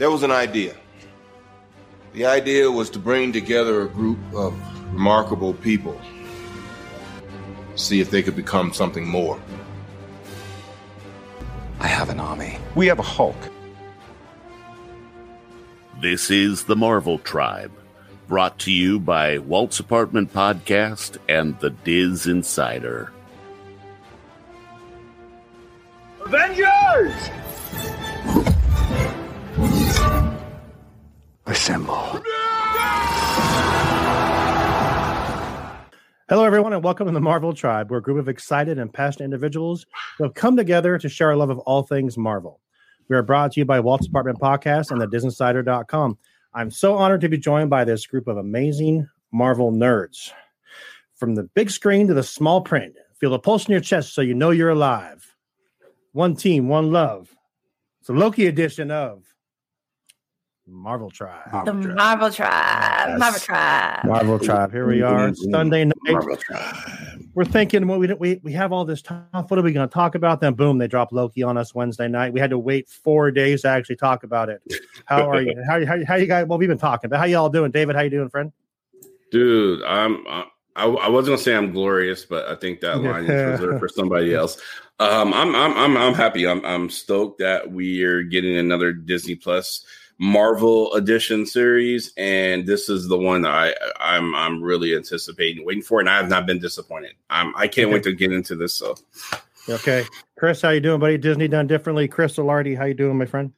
there was an idea. The idea was to bring together a group of remarkable people, see if they could become something more. I have an army. We have a Hulk. This is the Marvel Tribe, brought to you by Walt's Apartment Podcast and the DisInsider. Avengers! Assemble. Hello, everyone, and welcome to the Marvel Tribe. We're a group of excited and passionate individuals who have come together to share our love of all things Marvel. We are brought to you by Walt's Apartment Podcast and the DisInsider.com. I'm so honored to be joined by this group of amazing Marvel nerds. From the big screen to the small print, feel the pulse in your chest so you know you're alive. One team, one love. It's a Loki edition of Marvel Tribe. The Marvel Tribe. Yes. Marvel Tribe. Marvel Tribe. Here we are, Sunday night. Marvel Tribe. We're thinking, well, we we we have all this stuff. What are we going to talk about? Then, boom, they drop Loki on us Wednesday night. We had to wait four days to actually talk about it. How are you? How how, how you guys? Well, we've been talking, but how you all doing, David? How you doing, friend? Dude, I'm. I, I was gonna say I'm glorious, but I think that line is reserved for somebody else. Um, I'm, I'm, I'm, I'm happy. I'm, I'm stoked that we are getting another Disney Plus Marvel edition series, and this is the one I, I'm, I'm really anticipating, waiting for, and I have not been disappointed. I'm, I can't Okay. wait to get into this. So, Okay, Chris, how you doing, buddy? Disney done differently. Chris Alardi, how you doing, my friend?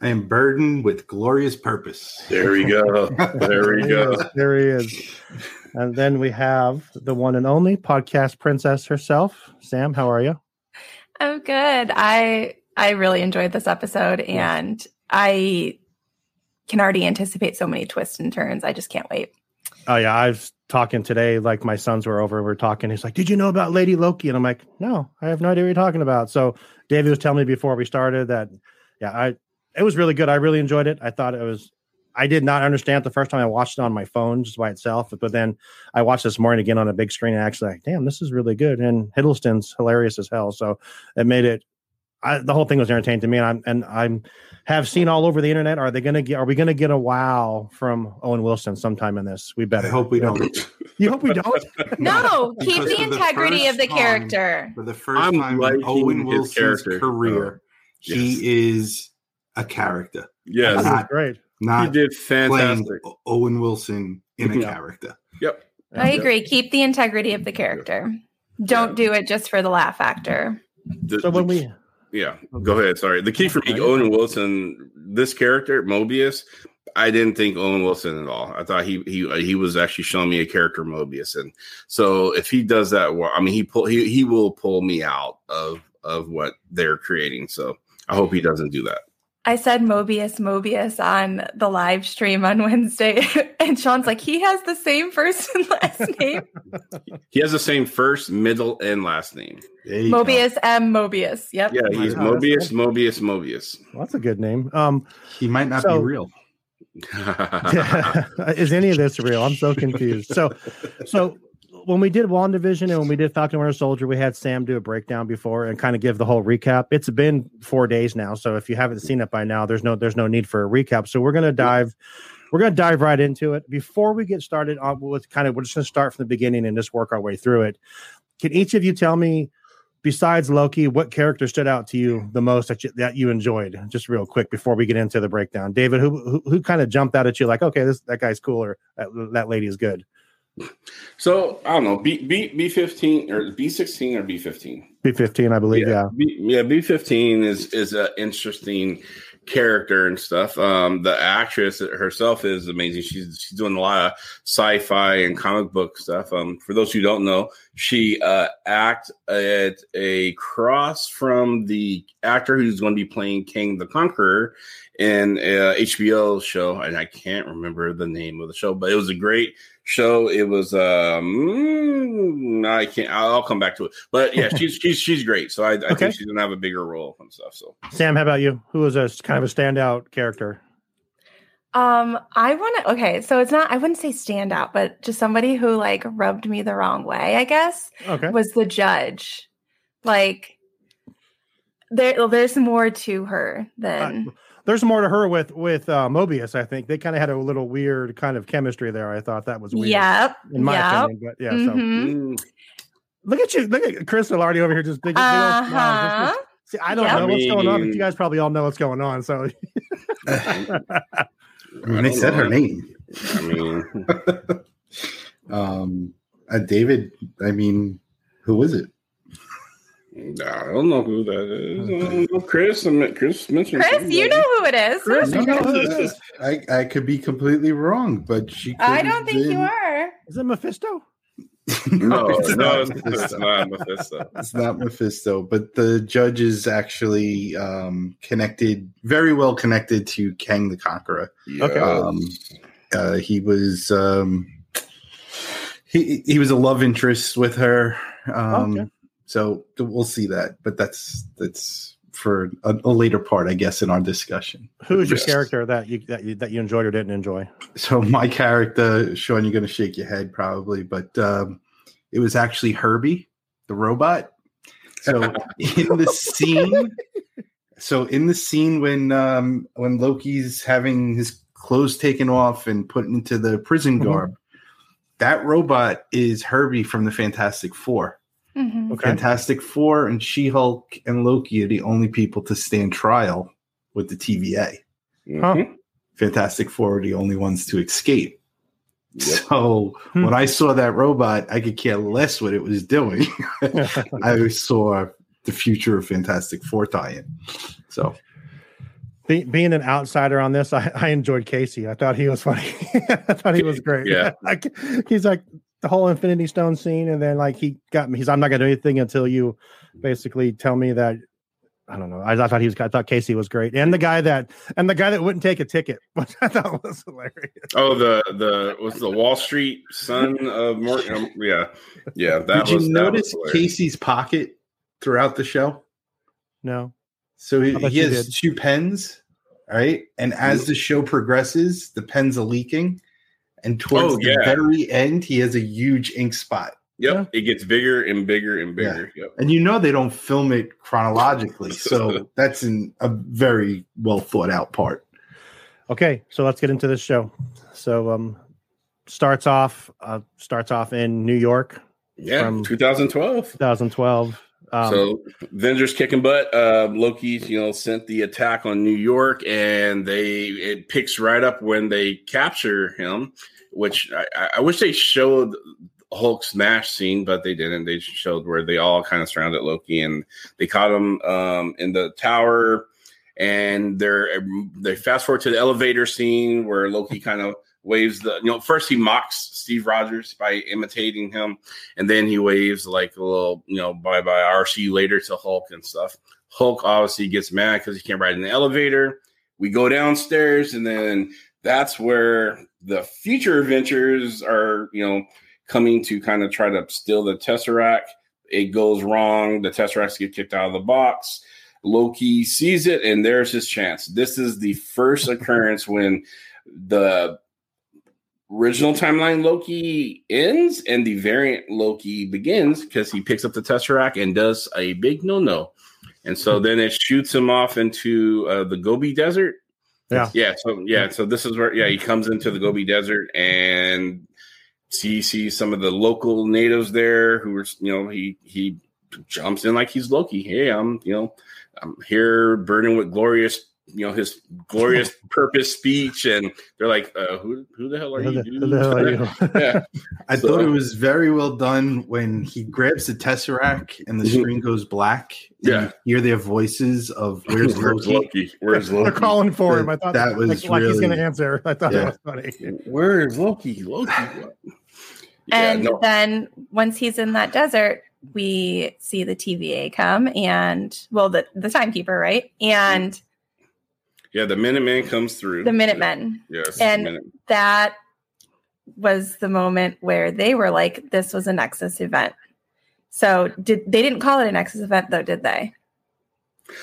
I am burdened with glorious purpose. there we go. There we go. There he is. And then we have the one and only podcast princess herself, Sam. How are you? I'm good. I I really enjoyed this episode and I can already anticipate so many twists and turns. I just can't wait. Oh yeah, I was talking today. Like my sons were over, we are talking. He's like, "Did you know about Lady Loki?" And I'm like, "No, I have no idea what you're talking about." So David was telling me before we started that, yeah, I it was really good. I really enjoyed it. I thought it was. I did not understand the first time I watched it on my phone just by itself, but then I watched this morning again on a big screen and actually like, damn, this is really good. And Hiddleston's hilarious as hell. So it made it. I, the whole thing was entertaining to me, and I'm and I'm have seen all over the internet. Are they going to get? Are we going to get a wow from Owen Wilson sometime in this? We better. I hope we don't. You hope we don't. No, keep the for the integrity of the time- character. For the 1st I'm time in Owen Wilson's character. career, oh, yes. he is a character, Yes, This is Not- he did playing fantastic. Owen Wilson in a Yeah. character. Yep. I agree. Keep the integrity of the character. Don't do it just for the laugh factor. The- So when the- we Yeah, go ahead. Sorry. The key for me, Owen Wilson, this character, Mobius, I didn't think Owen Wilson at all. I thought he he he was actually showing me a character Mobius, and so if he does that, well, I mean, he pull he he will pull me out of of what they're creating. So I hope he doesn't do that. I said Mobius, Mobius on the live stream on Wednesday, and Sean's like, he has the same first and last name. He has the same first, middle, and last name. There you go. Mobius M. Mobius. Yep. Yeah, he's Oh, Mobius, Mobius, Mobius. well, that's a good name. Um, He might not So- be real. is any of this real? I'm so confused. So, so when we did WandaVision and when we did Falcon Winter Soldier, we had Sam do a breakdown before and kind of give the whole recap. It's been four days now, so if you haven't seen it by now, there's no there's no need for a recap. So we're gonna dive. We're to dive right into it. Before we get started on with kind of, we're just to start from the beginning and just work our way through it. Can each of you tell me, besides Loki, what character stood out to you the most that you, that you enjoyed? Just real quick before we get into the breakdown. David, who who, who kind of jumped out at you like, okay, this that guy's cool or that, that lady is good. So I don't know, B B B fifteen or B sixteen or B fifteen. B fifteen, I believe. Yeah. B, yeah, B fifteen is is an interesting character and stuff. Um, the actress herself is amazing. She's she's doing a lot of sci-fi and comic book stuff. Um, for those who don't know, she uh act at a cross from the actor who's going to be playing Kang the Conqueror in a HBO show, and I can't remember the name of the show, but it was a great show. It was um, I can't. I'll, I'll come back to it. But yeah, she's she's she's great. So I, I Okay. think she's gonna have a bigger role and stuff. So Sam, how about you? Who was a kind of a standout character? Um, I want to. Okay, so it's not. I wouldn't say standout, but just somebody who like rubbed me the wrong way. I guess Okay. was the judge. Like, there, well, there's more to her than There's more to her with with uh, Mobius. I think they kind of had a little weird kind of chemistry there. I thought that was weird. yep, in my yep. opinion. But yeah, so Mhm. Mm, look at you, look at Crystal already over here, just big. big old smile. Just- Uh-huh. just- See, I don't Yep. know what's going on, but you guys probably all know what's going on. So I mean, I they said her name. I mean, Um, uh, David. I mean, who was it? I don't know who that is. I don't know. Chris, I mean, Chris mentioned. Chris, somebody. you know who it is. Chris, No, you know who it no, is. I, I could be completely wrong, but she. I don't think you are. is it Mephisto? No, it's no, not it's, it's Mephisto. not Mephisto. It's not Mephisto, but the judge is actually um, connected, very well connected to Kang the Conqueror. Okay. Um, uh, he was um, he he was a love interest with her. Um, Okay. So we'll see that, but that's that's for a, a later part, I guess, in our discussion. Who is your Yes. character that you that you that you enjoyed or didn't enjoy? So my character, Sean, you're going to shake your head probably, but um, it was actually Herbie, the robot. So in the scene, so in the scene when um, when Loki's having his clothes taken off and put into the prison Mhm. garb, that robot is Herbie from the Fantastic Four. Mhm. Okay. Fantastic Four and She Hulk and Loki are the only people to stand trial with the TVA. Mhm. Fantastic Four are the only ones to escape. Yep. So Hmm. when I saw that robot, I could care less what it was doing. I saw the future of Fantastic Four tie-in. So Be, being an outsider on this, I, I enjoyed Casey. I thought he was funny. I thought he was great. Yeah. Like, he's like the whole Infinity Stone scene, and then like he got me. He's I'm not gonna do anything until you basically tell me that. I don't know. I, I thought he was. I thought Casey was great, and the guy that and the guy that wouldn't take a ticket, which I thought was hilarious. Oh, the the was the Wall Street son of Morgan. Um, yeah, yeah. That did was you that notice was. Casey's pocket throughout the show? No, So he, he has did. two pens, right? And as the show progresses, the pens are leaking. And towards Oh, the very end, he has a huge ink spot. Yep, it gets bigger and bigger and Yeah. bigger. Yep. And you know they don't film it chronologically. So that's in a very well thought out part. Okay, so let's get into this show. So um starts off uh starts off in New York, Yeah, From- 2012. 2012. Um, so Avengers kicking butt. Uh, Loki, you know, sent the attack on New York, and they it picks right up when they capture him. Which I, I- wish they showed Hulk smash scene, but they didn't. They showed where they all kind of surrounded Loki, and they caught him um, in the tower. And they're they fast forward to the elevator scene where Loki kind of waves the you know first he mocks Steve Rogers by imitating him, and then he waves like a little you know bye bye you later to Hulk and stuff. Hulk obviously gets mad because he can't ride in the elevator. We go downstairs, and then that's where the future adventures are you know coming to kind of try to steal the Tesseract. It goes wrong. The Tesseracts get kicked out of the box. Loki sees it, and there's his chance. This is the first occurrence when the original timeline Loki ends and the variant Loki begins because he picks up the Tesseract and does a big no no. And so then it shoots him off into uh, the Gobi Desert. Yeah. Yeah. So, yeah. So this is where, yeah, he comes into the Gobi Desert and he sees some of the local natives there who are, you know, he, he jumps in like he's Loki. Hey, I'm, you know, I'm here burning with glorious, you know, his glorious purpose speech. And they're like, uh, who, who the hell are who you? the- the hell are you? yeah. I So- thought it was very well done when he grabs the Tesseract and the Mhm. screen goes black. and Yeah. you hear their voices of where's Where's Loki? Loki? Where's They're calling for him. I thought That was like, like he's going to answer. I thought Yeah. that was funny. Where is Loki? Loki. What? and no. then once he's in that desert, we see the TVA come and well, the the timekeeper, right? And yeah, the Minuteman comes through. the Minutemen. Yes. and- That was the moment where they were like, "This was a Nexus event." So did they didn't call it a Nexus event though? Did they?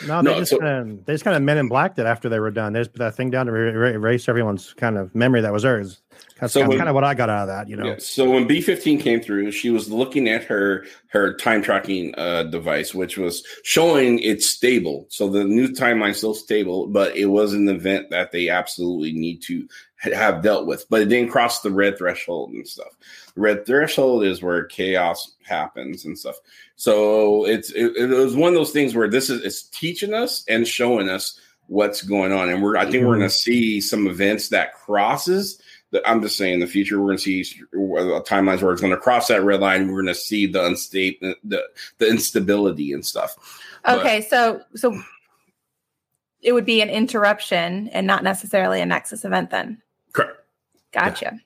No, they No, just so- they just kind of men in blacked it after they were done. They just put that thing down to er- er- erase everyone's kind of memory that was hers. That's So when- kind of what I got out of that, you know. Yeah, So when B fifteen came through, she was looking at her her time tracking uh, device, which was showing it's stable. So the new timeline's still stable, but it was an event that they absolutely need to have dealt with. But it didn't cross the red threshold and stuff. The red threshold is where chaos happens and stuff. So it's it, it was one of those things where this is it's teaching us and showing us what's going on, and we're I think we're going to see some events that crosses the- I'm just saying, in the future, we're going to see uh, timelines where it's going to cross that red line. We're going to see the unstable, the the instability and stuff. But- Okay, so so it would be an interruption and not necessarily a Nexus event then. Correct. Gotcha.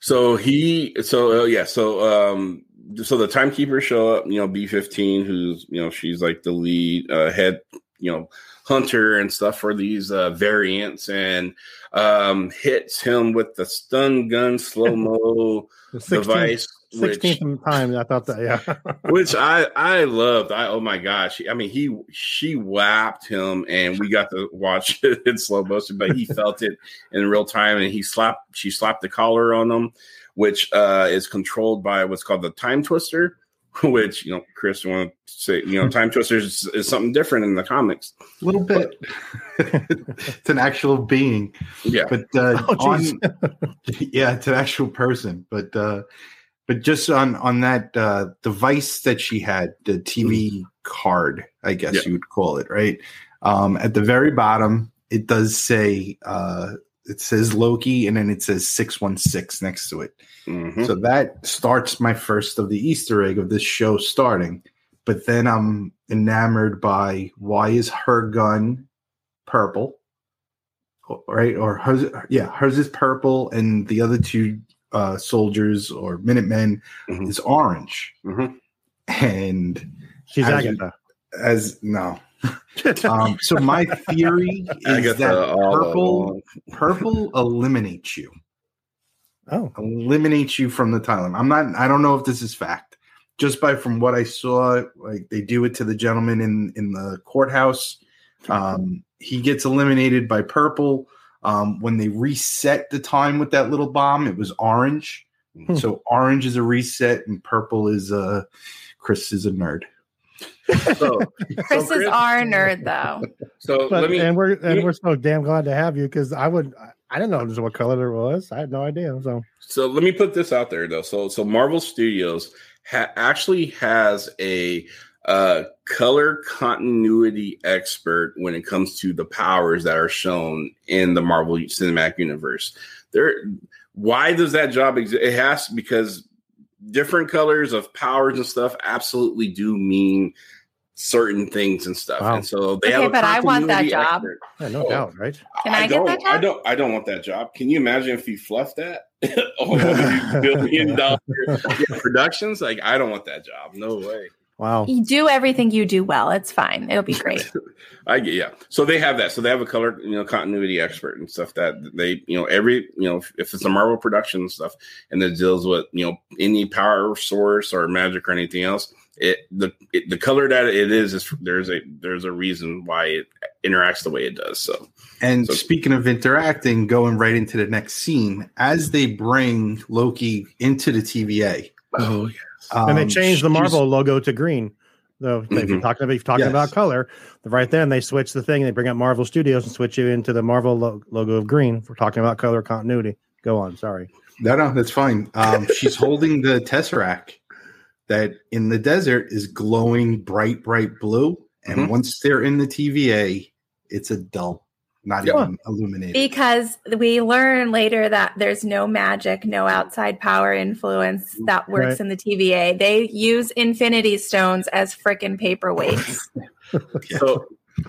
So he, so uh, yeah, so um, so the timekeepers show up. You know, B fifteen, who's you know she's like the lead uh, head, you know, hunter and stuff for these uh, variants, and um, hits him with the stun gun slow mo device. Which- 16th time, I thought that, yeah. which I I loved. I oh my gosh, I mean he she whapped him, and we got to watch it in slow motion, but he felt it in real time, and he slapped she slapped the collar on him, which uh, is controlled by what's called the time twister. Which you know, Chris, you want to say, you know, time twister is, is something different in the comics. A little bit. it's an actual being, Yeah, but uh, Oh, on, yeah, it's an actual person. But uh, but just on on that uh, device that she had, the TV card, I guess Yeah. you would call it, right? Um, at the very bottom, it does say uh, it says Loki, and then it says six one six next to it. Mhm. So that starts my first of the Easter egg of this show starting. But then I'm enamored by why is her gun purple? Right? Or hers, yeah, hers is purple, and the other two uh, soldiers or Minutemen Mhm. is orange. Mhm. And She's As Agatha. as no. Um, so my theory is got that purple along. purple eliminates you. oh, eliminates you from the timeline. I'm not. I don't know if this is fact. Just by from what I saw, like they do it to the gentleman in in the courthouse. Um, he gets eliminated by purple. Um, when they reset the time with that little bomb, it was orange. Hmm. So orange is a reset, and purple is a Chris is a nerd. So, Chris so is our nerd though. So but, let me. and we're and me- we're so damn glad to have you because I would I- I didn't know what color it was. I had no idea. So So let me put this out there though. So so Marvel Studios ha- actually has a uh, color continuity expert when it comes to the powers that are shown in the Marvel Cinematic Universe. There, why does that job exist? It has because different colors of powers and stuff absolutely do mean certain things and stuff. Wow. And so they Okay, have a but I want that continuity job. expert. yeah, no Oh. doubt, right? Can I get don't, that I don't. I don't want that job. Can you imagine if you fluffed that? oh, billion dollar productions. Like I don't want that job. No way. Wow. You do everything you do well. It's fine. It'll be great. I get yeah. So they have that. So they have a color, you know, continuity expert and stuff that they, you know, every, you know, if, if it's a Marvel production and stuff, and it deals with, you know, any power source or magic or anything else, it the it, the color that it is is there's a there's a reason why it interacts the way it does. So And So- speaking of interacting, going right into the next scene, as they bring Loki into the TVA, oh yeah. and they um, changed the she's- Marvel logo to green. Though if you're talking about if you're talking Yes. about color, right then they switch the thing. They bring up Marvel Studios and switch you into the Marvel lo- logo of green. If we're talking about color continuity. Go on. Sorry. No, no, that's fine. Um, she's holding the tesseract that in the desert is glowing bright, bright blue. And Mhm. once they're in the TVA, it's a dull, not Yeah. even illuminated. Because we learn later that there's no magic, no outside power influence mm, that works Right. in the TVA. They use infinity stones as frickin' paperweights. So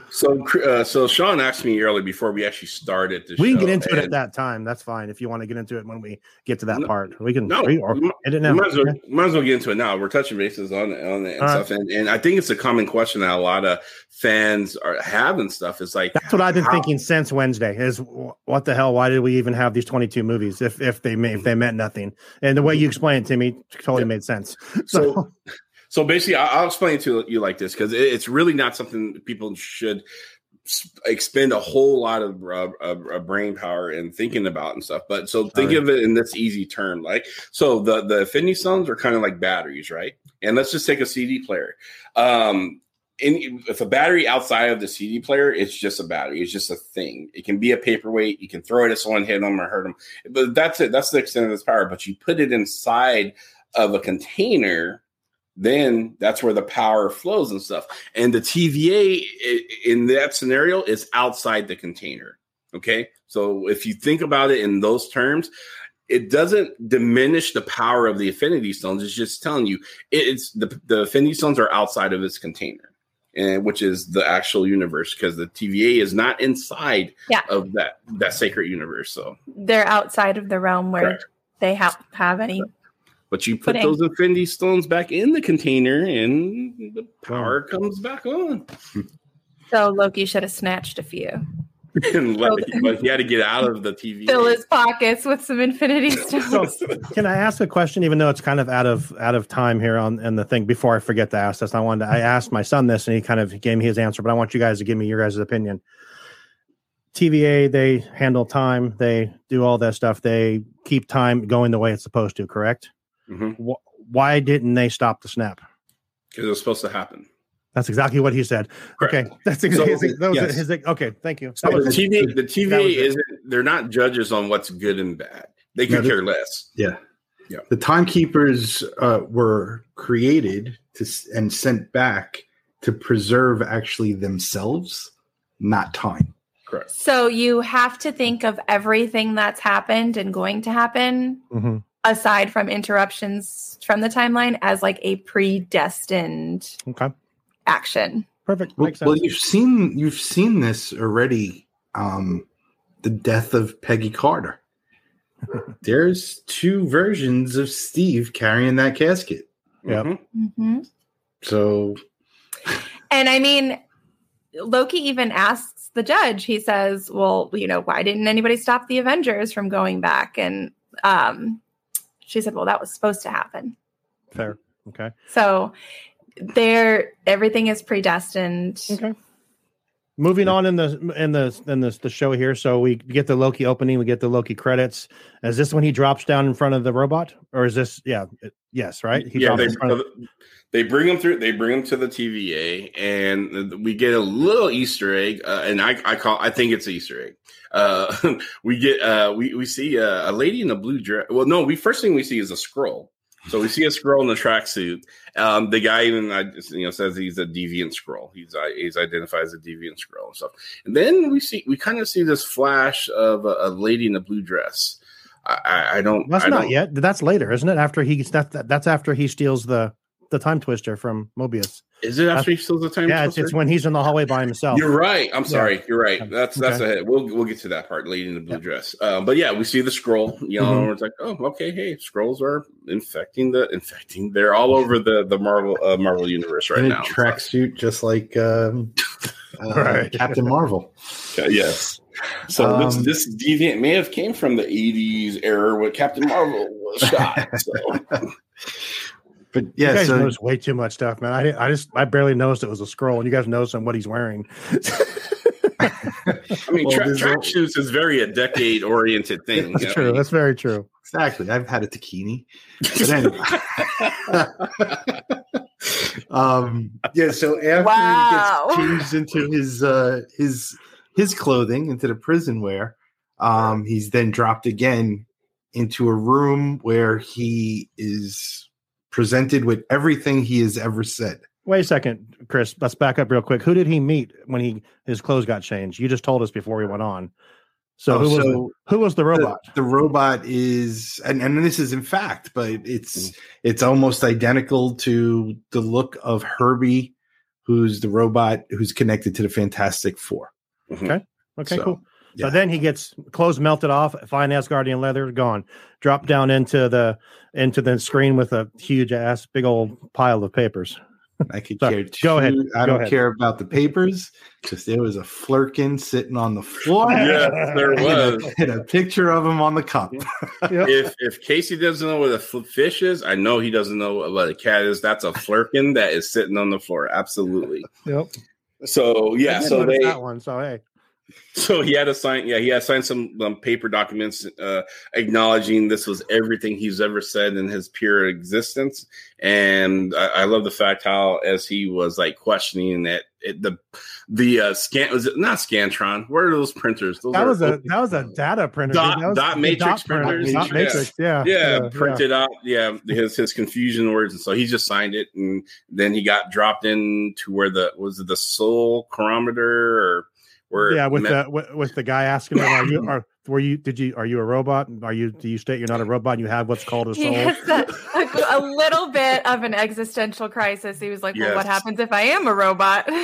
so uh, so Sean asked me earlier before we actually started the We can get into it at that time. That's fine. If you want to get into it when we get to that No, part, we can. No, we, or might- hit it we now. might, as well, Okay. might as well get into it now. We're touching bases on on it and All right. stuff, and, and I think it's a common question that a lot of fans are have and stuff. Is like That's what I've been how- thinking since Wednesday. Is what the hell? Why did we even have these twenty-two movies if if they may, if they meant nothing? And the way you explained it to me totally Yeah. made sense. So, So basically, I'll, explain it to you like this because it's really not something people should expend a whole lot of, uh, brain power and thinking about and stuff. But so think Sorry. of it in this easy term, like so the the infinity stones are kind of like batteries, right? And let's just take a CD player. Um, in, if a battery outside of the CD player, it's just a battery. It's just a thing. It can be a paperweight. You can throw it at someone, hit them or hurt them, but that's it. That's the extent of its power. But you put it inside of a container, then that's where the power flows and stuff. And the TVA in that scenario is outside the container. Okay. So if you think about it in those terms, it doesn't diminish the power of the infinity stones. It's just telling you it's the, the infinity stones are outside of its container. And which is the actual universe because the TVA is not inside Yeah. of that that sacred universe. So, They're outside of the realm where Correct. they have have any. But you put Pudding. those infinity stones back in the container, and the power hmm. comes back on. So Loki should have snatched a few. and let, but he had to get out of the TV. Fill his pockets with some infinity stones. So, Can I ask a question, even though it's kind of out of out of time here on and the thing before I forget to ask this? I wanted to, I asked my son this and he kind of gave me his answer, but I want you guys to give me your guys' opinion. TVA, they handle time, they do all that stuff, they keep time going the way it's supposed to, correct? Mhm. Wh- Why didn't they stop the snap? because it was supposed to happen. That's exactly what he said. Correct. Okay, that's exactly So, that was yes. his, okay. Thank you. So the TV, TVA, the that was TVA it. isn't. They're not judges on what's good and bad. They could No, care less. Yeah. Yeah. The timekeepers uh, were created to and sent back to preserve actually themselves, not time. Correct. So you have to think of everything that's happened and going to happen Mhm. Aside from interruptions from the timeline as like a predestined Okay, action. perfect. Well, Makes sense. well, you've seen you've seen this already. Um, the death of Peggy Carter. There's two versions of Steve carrying that casket. Yep. Mhm. hmm So And I mean, Loki even asks the judge, he says, Well, you know, why didn't anybody stop the Avengers from going back? And um, she said, Well, that was supposed to happen. Fair. Okay. So there everything is predestined. Okay. Moving on in the in the in the the show here, so we get the Loki opening, we get the Loki credits. Is this when he drops down in front of the robot, or is this? Yeah, it- yes, right. He yeah, drops they, in front of- they bring them through. They bring them to the TVA, and we get a little Easter egg. Uh, and I, I call, I think it's Easter egg. Uh, we get, uh, we we see a, a lady in a blue dress. Well, no, we first thing we see is a scroll. So we see a scroll in a tracksuit. Um, the guy even, you know, says he's a deviant scroll. He's uh, he's identified as a deviant scroll and stuff. And then we see, we kind of see this flash of a, a lady in a blue dress. I, I, don't. that's I not don't- yet. That's later, isn't it? After he gets that that's after he steals the the time twister from Mobius. Is it actually still the time? yeah, it's, twister? it's when he's in the hallway by himself. You're right. I'm Yeah. sorry. You're right. That's that's Okay. ahead. We'll we'll get to that part. Lady in the blue Yeah. dress. Um, but yeah, we see the scroll. You know, Mhm. it's like, oh, okay. Hey, scrolls are infecting the infecting. They're all over the the Marvel uh, Marvel universe right in now. a tracksuit, just like um, uh, Right. Captain Marvel. Uh, yes. So this Um, this deviant may have came from the '80s era where Captain Marvel was shot. So But you yeah, guys so notice way too much stuff, man. I I just I barely noticed it was a scroll, and you guys noticed on what he's wearing. I mean, Well, tra- there's a- tracksuits is very a decade oriented thing. That's you know? true. That's very true. exactly, I've had a taquini. But anyway. um yeah so after Wow. he gets changed into his uh his his clothing into the prison wear um he's then dropped again into a room where he is presented with everything he has ever said Wait a second, Chris. Let's back up real quick. Who did he meet when he his clothes got changed? You just told us before we went on. So Oh, who was so the, who was the the, robot? the robot is and, and this is in fact but it's hmm. it's almost identical to the look of herbie who's the robot who's connected to the fantastic four mm-hmm. Okay, so, cool. Yeah. So then he gets clothes melted off, fine Asgardian leather gone, drop down into the into the screen with a huge ass big old pile of papers. I could Sorry, care. go ahead, two- I go don't ahead. care about the papers because there was a flerken sitting on the floor. Yes, there and was. a, and a picture of him on the cup. if if Casey doesn't know what a fl- fish is, I know he doesn't know what a cat is. That's a flerken that is sitting on the floor. Absolutely. Yep. So I yeah, did so they that one. So hey, so he had to sign yeah he had signed some um, paper documents uh, acknowledging this was everything he's ever said in his pure existence and I, I love the fact how as he was like questioning that it the the uh, scan was it not scantron where are those printers those that was a that was a data printer. Dot- That was dot matrix printer. printers? Dot Yeah. matrix. Yeah. yeah, printed out yeah his his confusion words and so he just signed it and then he got dropped in to where the was it the soul chronometer or where Yeah, with me- the with, with the guy asking him, "Are you are were you did you are you a robot? Are you do you state you're not a robot? and You have what's called a He soul." has a, a, a little bit of an existential crisis. He was like, "Well, what happens if I am a robot?"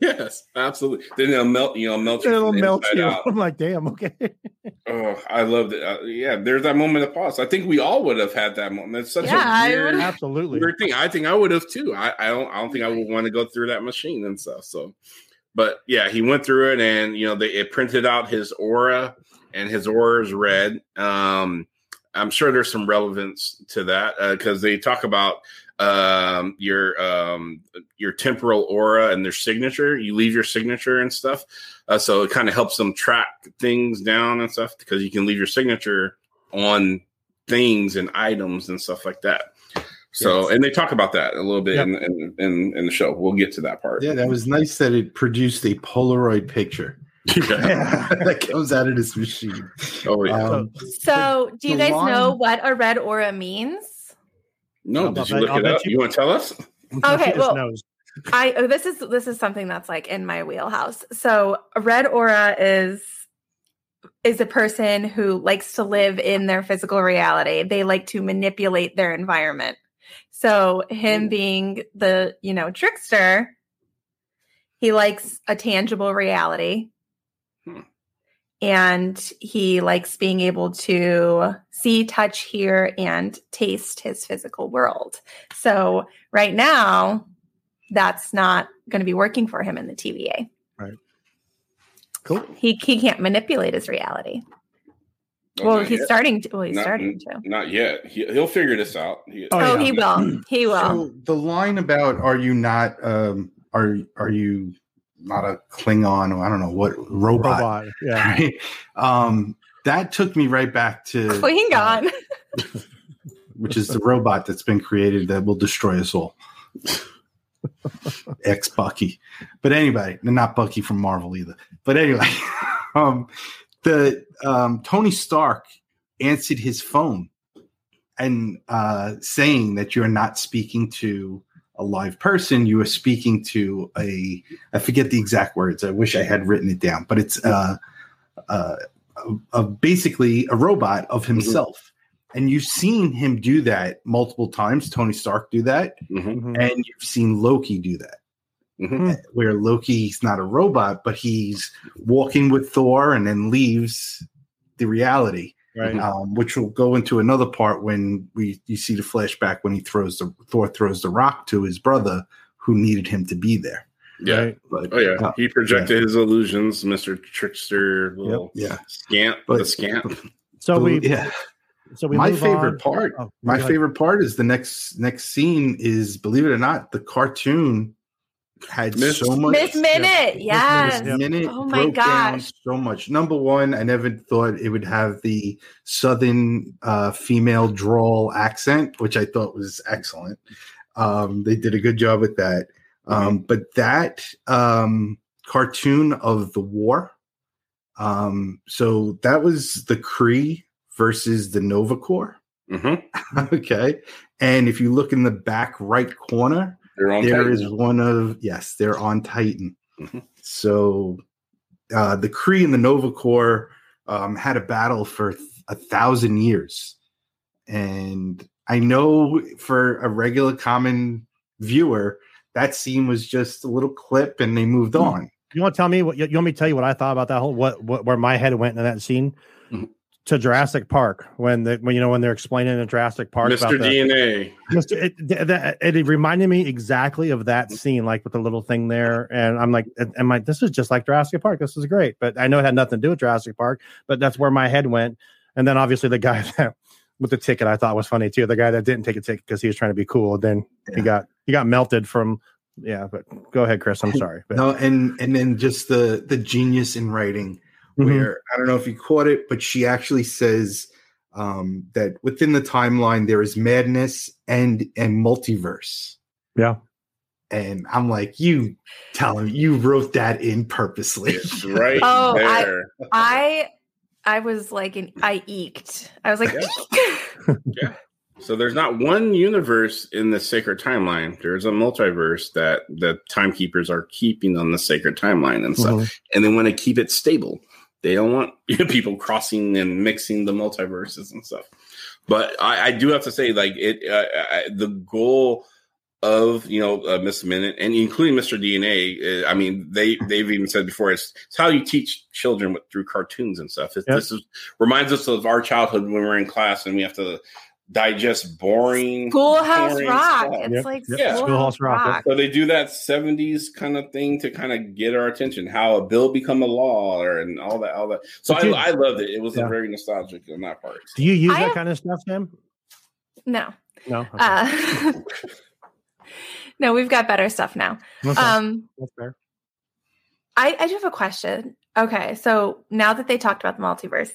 Yes, absolutely. Then it'll melt, you know, melt you It'll melt you. out. I'm like, damn, okay. Oh, I loved it. Uh, yeah, there's that moment of pause. I think we all would have had that moment. It's such Yeah, I a weird, would- Absolutely. weird thing. I think I would have too. I, I don't. I don't think I would want to go through that machine and stuff. So, but yeah, he went through it, and you know, they it printed out his aura, and his aura is red. Um, I'm sure there's some relevance to that because they talk about um your um your temporal aura and their signature. You leave your signature and stuff. Uh, so it kind of helps them track things down and stuff because you can leave your signature on things and items and stuff like that so and they talk about that a little bit Yep. in, in in in the show we'll get to that part Yeah, that was nice that it produced a Polaroid picture yeah. that comes out of this machine. oh yeah Um, so, do you the guys know what a red aura means? no I'll did you look I'll it up you- you want to tell us Okay, well- knows. I oh, this is this is something that's like in my wheelhouse. So a red aura is is a person who likes to live in their physical reality. They like to manipulate their environment. So him being the, you know, trickster, he likes a tangible reality. Hmm. And he likes being able to see, touch, hear, and taste his physical world. So right now, that's not going to be working for him in the TVA. Right. Cool. He he can't manipulate his reality. Well, he's yet. starting to. Well, he's Not- starting to. not yet he, he'll figure this out he, Oh, yeah. he will. He will. So the line about "Are you not? Um, are are you not a Klingon or I don't know what robot?" Robot. Yeah. Right? Um, that took me right back to Klingon. which is the robot that's been created that will destroy us all. Ex Bucky, but anyway, not Bucky from Marvel either. But anyway, um, the um, Tony Stark answered his phone and uh, saying that you're not speaking to a live person, you are speaking to a I forget the exact words. I wish I had written it down, but it's uh, uh, a, a, basically a robot of himself. And you've seen him do that multiple times. Tony Stark do that, Mhm, Mhm. and you've seen Loki do that mhm. where Loki's not a robot, but he's walking with Thor and then leaves the reality, Right. um, which will go into another part when we you see the flashback when he throws the Thor throws the rock to his brother who needed him to be there. yeah Right. But Oh yeah, uh, he projected his illusions, Mister Trickster, little yeah. scamp, But- the scamp. So we yeah, so we my move favorite on. part, Oh, my go ahead. favorite part is the next next scene is believe it or not, the cartoon had Miss- so much Miss Minute. Yes. Yep. minute Oh my broke gosh. so much. Number one, I never thought it would have the southern uh, female drawl accent, which I thought was excellent. Um, they did a good job with that. Um, but that um, cartoon of the war, um, so that was the Kree versus the Nova Corps. Mm-hmm. okay, and if you look in the back right corner, They're on there Titan. is one of yes, they're on Titan. Mhm. So uh, the Kree and the Nova Corps um, had a battle for th- a thousand years, and I know for a regular common viewer, that scene was just a little clip, and they moved on. You want to tell me what you want me to tell you what I thought about that whole what, what where my head went in that scene? Mhm. To Jurassic Park when the when you know when they're explaining in Jurassic Park Mr. about the- DNA. Mr. It, th- that, it reminded me exactly of that mm-hmm. scene, like with the little thing there. And I'm like, I'm like, this is just like Jurassic Park. This is great. But I know it had nothing to do with Jurassic Park, but that's where my head went. And then obviously the guy that with the ticket I thought was funny too. The guy that didn't take a ticket because he was trying to be cool. Then he got he got melted from yeah, but go ahead, Chris. I'm sorry. But, No, and and then just the the genius in writing Mhm. where I don't know if you caught it, but she actually says um, that within the timeline there is madness and and multiverse. Yeah. And I'm like, you tell him you wrote that in purposely. It's right Oh, I- there. I I was like an I eked. I was like Yeah. So there's not one universe in the sacred timeline. There's a multiverse that the timekeepers are keeping on the sacred timeline and stuff, Mhm. and they want to keep it stable. They don't want people crossing and mixing the multiverses and stuff. But I, I do have to say, like it, uh, I, the goal of you know uh, Miss Minute and including Mr. DNA. Uh, I mean, they they've even said before it's, it's how you teach children with, through cartoons and stuff. It, Yep. This is reminds us of our childhood when we're in class and we have to digest boring Schoolhouse boring Rock. stuff. It's Yep, like yep. Yeah. Schoolhouse, Schoolhouse Rock, Rock. So they do that '70s kind of thing to kind of get our attention. How a bill become a law, or and all that, all that. So But you- I, I loved it. It was Yeah. a very nostalgic on that part. do you use I that have- kind of stuff, Sam? No. No. Okay. Uh, no, we've got better stuff now. Okay. Um That's fair. I, I do have a question. Okay, so now that they talked about the multiverse,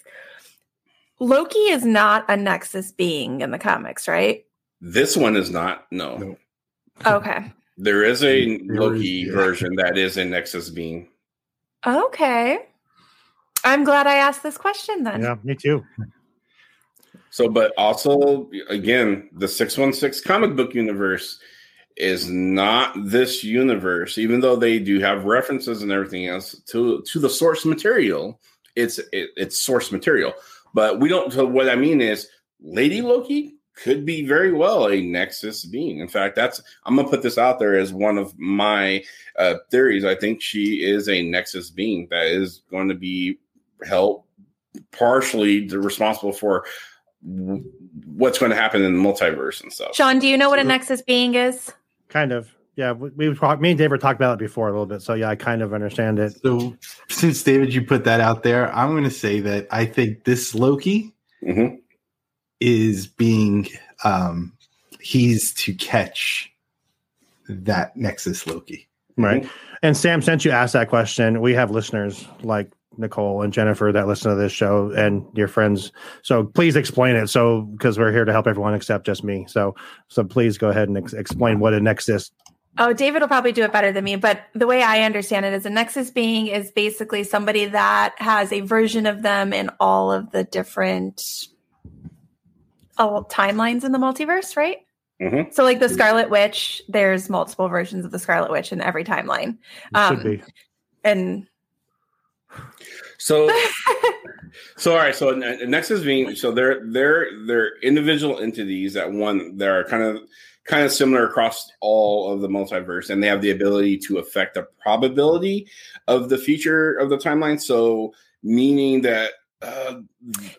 Loki is not a Nexus being in the comics, right? This one is not. No, No. Okay. there is a Loki yeah. version that is a Nexus being. Okay. I'm glad I asked this question then. Yeah, me too. So, but also again, the six one six comic book universe is not this universe, even though they do have references and everything else to to the source material. It's it, it's source material, but we don't. So what I mean is, Lady Loki could be very well a Nexus being. In fact, that's I'm gonna put this out there as one of my uh, theories. I think she is a Nexus being that is going to be held partially responsible for what's going to happen in the multiverse and stuff. Sean, do you know what a Nexus being is? Kind of. Yeah, we, we talked. Me and David talked about it before a little bit, so yeah, I kind of understand it. So since David, you put that out there, I'm going to say that I think this Loki Mhm. is being um he's to catch that Nexus Loki. Right. And Sam, since you asked that question, we have listeners like Nicole and Jennifer that listen to this show and your friends. So please explain it. So because we're here to help everyone except just me. So so please go ahead and ex- explain what a nexus. Oh, David will probably do it better than me, but the way I understand it is a Nexus being is basically somebody that has a version of them in all of the different all timelines in the multiverse, right? Mhm. So, like the Scarlet Witch, there's multiple versions of the Scarlet Witch in every timeline, Um, should be. and So, so all right. So a a Nexus being so they're they're they're individual entities that one that are kind of kind of similar across all of the multiverse, and they have the ability to affect the probability of the future of the timeline. So, meaning that. Uh,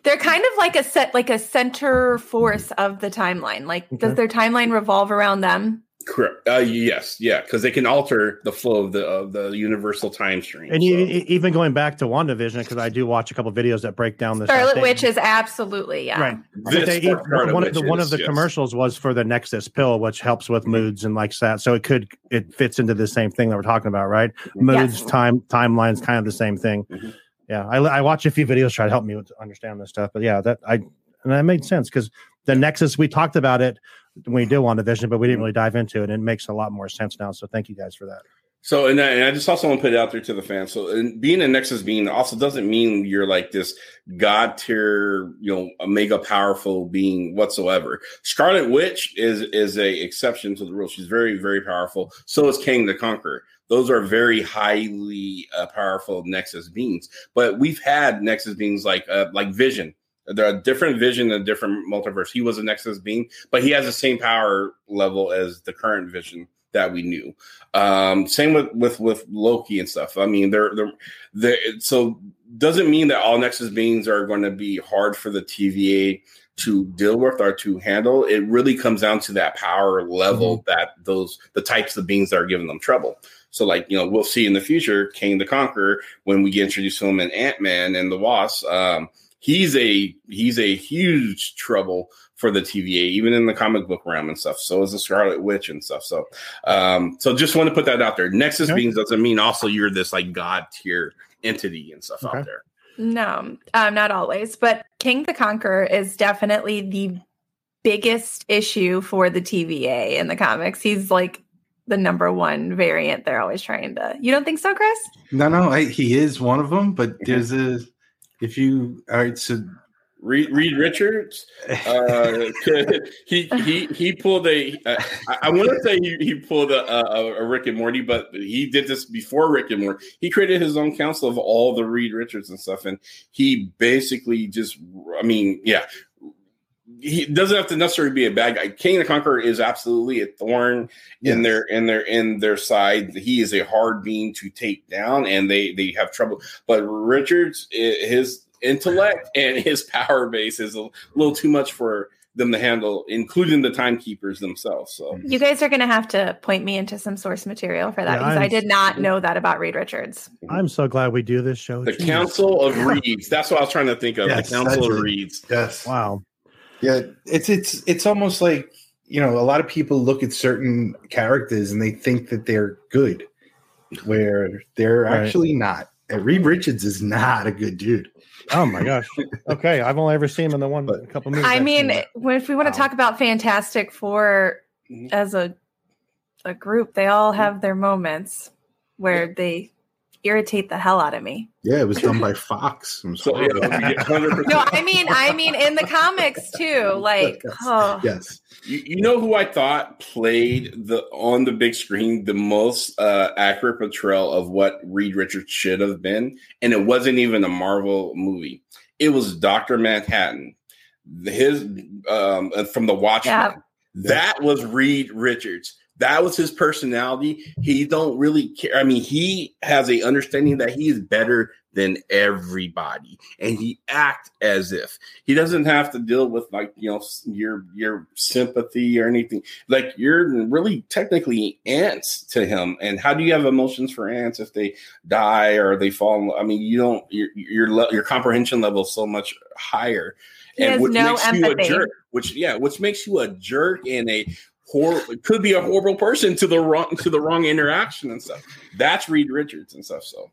they're kind of like a set, like a center force of the timeline. Like, does their timeline revolve around them? Correct. Uh, yes, yeah, because they can alter the flow of the of the universal time stream. And so- you, even going back to WandaVision, because I do watch a couple videos that break down this. Scarlet Witch is absolutely yeah. Right. This they, e, part- part one of the which one of the yes. commercials was for the Nexus pill, which helps with Mhm. moods and like that. So it could it fits into the same thing that we're talking about, right? Moods, Yes. time, timelines, kind of the same thing. Mhm. Yeah, I, I watch a few videos try to help me with, understand this stuff, but yeah, that I and that made sense because the Nexus we talked about it when we did WandaVision, but we didn't really dive into it, and it makes a lot more sense now. So thank you guys for that. So, and I, and I just saw someone put it out there to the fans. So, and being a Nexus being also doesn't mean you're like this god tier, you know, a mega powerful being whatsoever. Scarlet Witch is is a exception to the rule. She's very very powerful. So is Kang the Conqueror. Those are very highly uh, powerful Nexus beings. But we've had Nexus beings like uh, like Vision. There are a different Vision and different multiverse. He was a Nexus being, but he has the same power level as the current Vision that we knew. Um, same with with with Loki and stuff. I mean, they're they're, they're so doesn't mean that all Nexus beings are going to be hard for the TVA to deal with or to handle. It really comes down to that power level mm-hmm. that those the types of beings that are giving them trouble. So, like you know, we'll see in the future, Kang the Conqueror when we get introduced to him in Ant Man and the Wasp. Um, he's a he's a huge trouble for the TVA, even in the comic book realm and stuff. So is the Scarlet Witch and stuff. So, um, so just want to put that out there. Nexus okay. beings doesn't mean also you're this like god tier entity and stuff okay. out there. No, um, not always. But Kang the Conqueror is definitely the biggest issue for the TVA in the comics. He's like the number one variant they're always trying to. You don't think so, Chris? No, no, I, he is one of them. But there's a if you all right, so Reed, Reed Richards. Uh, he he he pulled a. Uh, I, want to say he, he pulled a, a, a, Rick and Morty, but he did this before Rick and Morty. He created his own council of all the Reed Richards and stuff, and he basically just. I mean, yeah. He doesn't have to necessarily be a bad guy. Kang the Conqueror is absolutely a thorn yes. in their in their in their side. He is a hard being to take down, and they they have trouble. But Richards, his intellect and his power base is a little too much for them to handle, including the timekeepers themselves. So mm-hmm. you guys are going to have to point me into some source material for that yeah, because I'm, I did not know that about Reed Richards. Mm-hmm. I'm so glad we do this show. The Jeez. Council of Reeds. That's what I was trying to think of. Yes, the Council of Reeds. Yes. Wow. Yeah, it's it's it's almost like you know a lot of people look at certain characters and they think that they're good, where they're right. actually not. And Reed Richards is not a good dude. Oh my gosh. Okay, I've only ever seen him in the one but, couple movies. I mean, if we want to talk about Fantastic Four mm-hmm. as a a group, they all have their moments where they irritate the hell out of me. Yeah, it was done by Fox. So, yeah, no, I mean, I mean, in the comics too. Like, yes. oh. yes. You, you, know who I thought played the on the big screen the most uh, accurate portrayal of what Reed Richards should have been, and it wasn't even a Marvel movie. It was Doctor Manhattan. His um, from the Watchmen. Yeah. That was Reed Richards that was his personality. He don't really care. I mean, he has a understanding that he is better than everybody, and he act as if he doesn't have to deal with like you know your your sympathy or anything. Like you're really technically ants to him. And how do you have emotions for ants if they die or they fall? I mean, you don't. Your your your comprehension level is so much higher. He and what no makes empathy. you a jerk, which yeah, which makes you a jerk and a horrible could be a horrible person to the wrong to the wrong interaction and stuff. That's Reed Richards and stuff. So all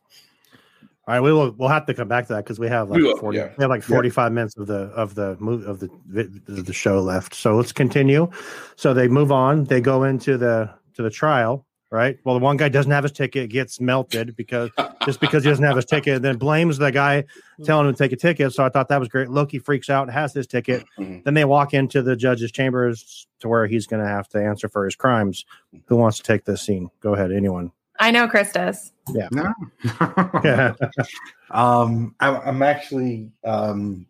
right, we will we'll have to come back to that because we have like we will, 40 yeah. we have like 45 yeah. minutes of the of the move of the the show left. So let's continue. So they move on, they go into the to the trial right? Well, the one guy doesn't have his ticket, gets melted because just because he doesn't have his ticket, and then blames the guy telling him to take a ticket. So I thought that was great. Loki freaks out and has his ticket. Mm-hmm. Then they walk into the judge's chambers to where he's going to have to answer for his crimes. Who wants to take this scene? Go ahead, anyone. I know Chris does. Yeah. No. yeah. um, I, I'm actually um,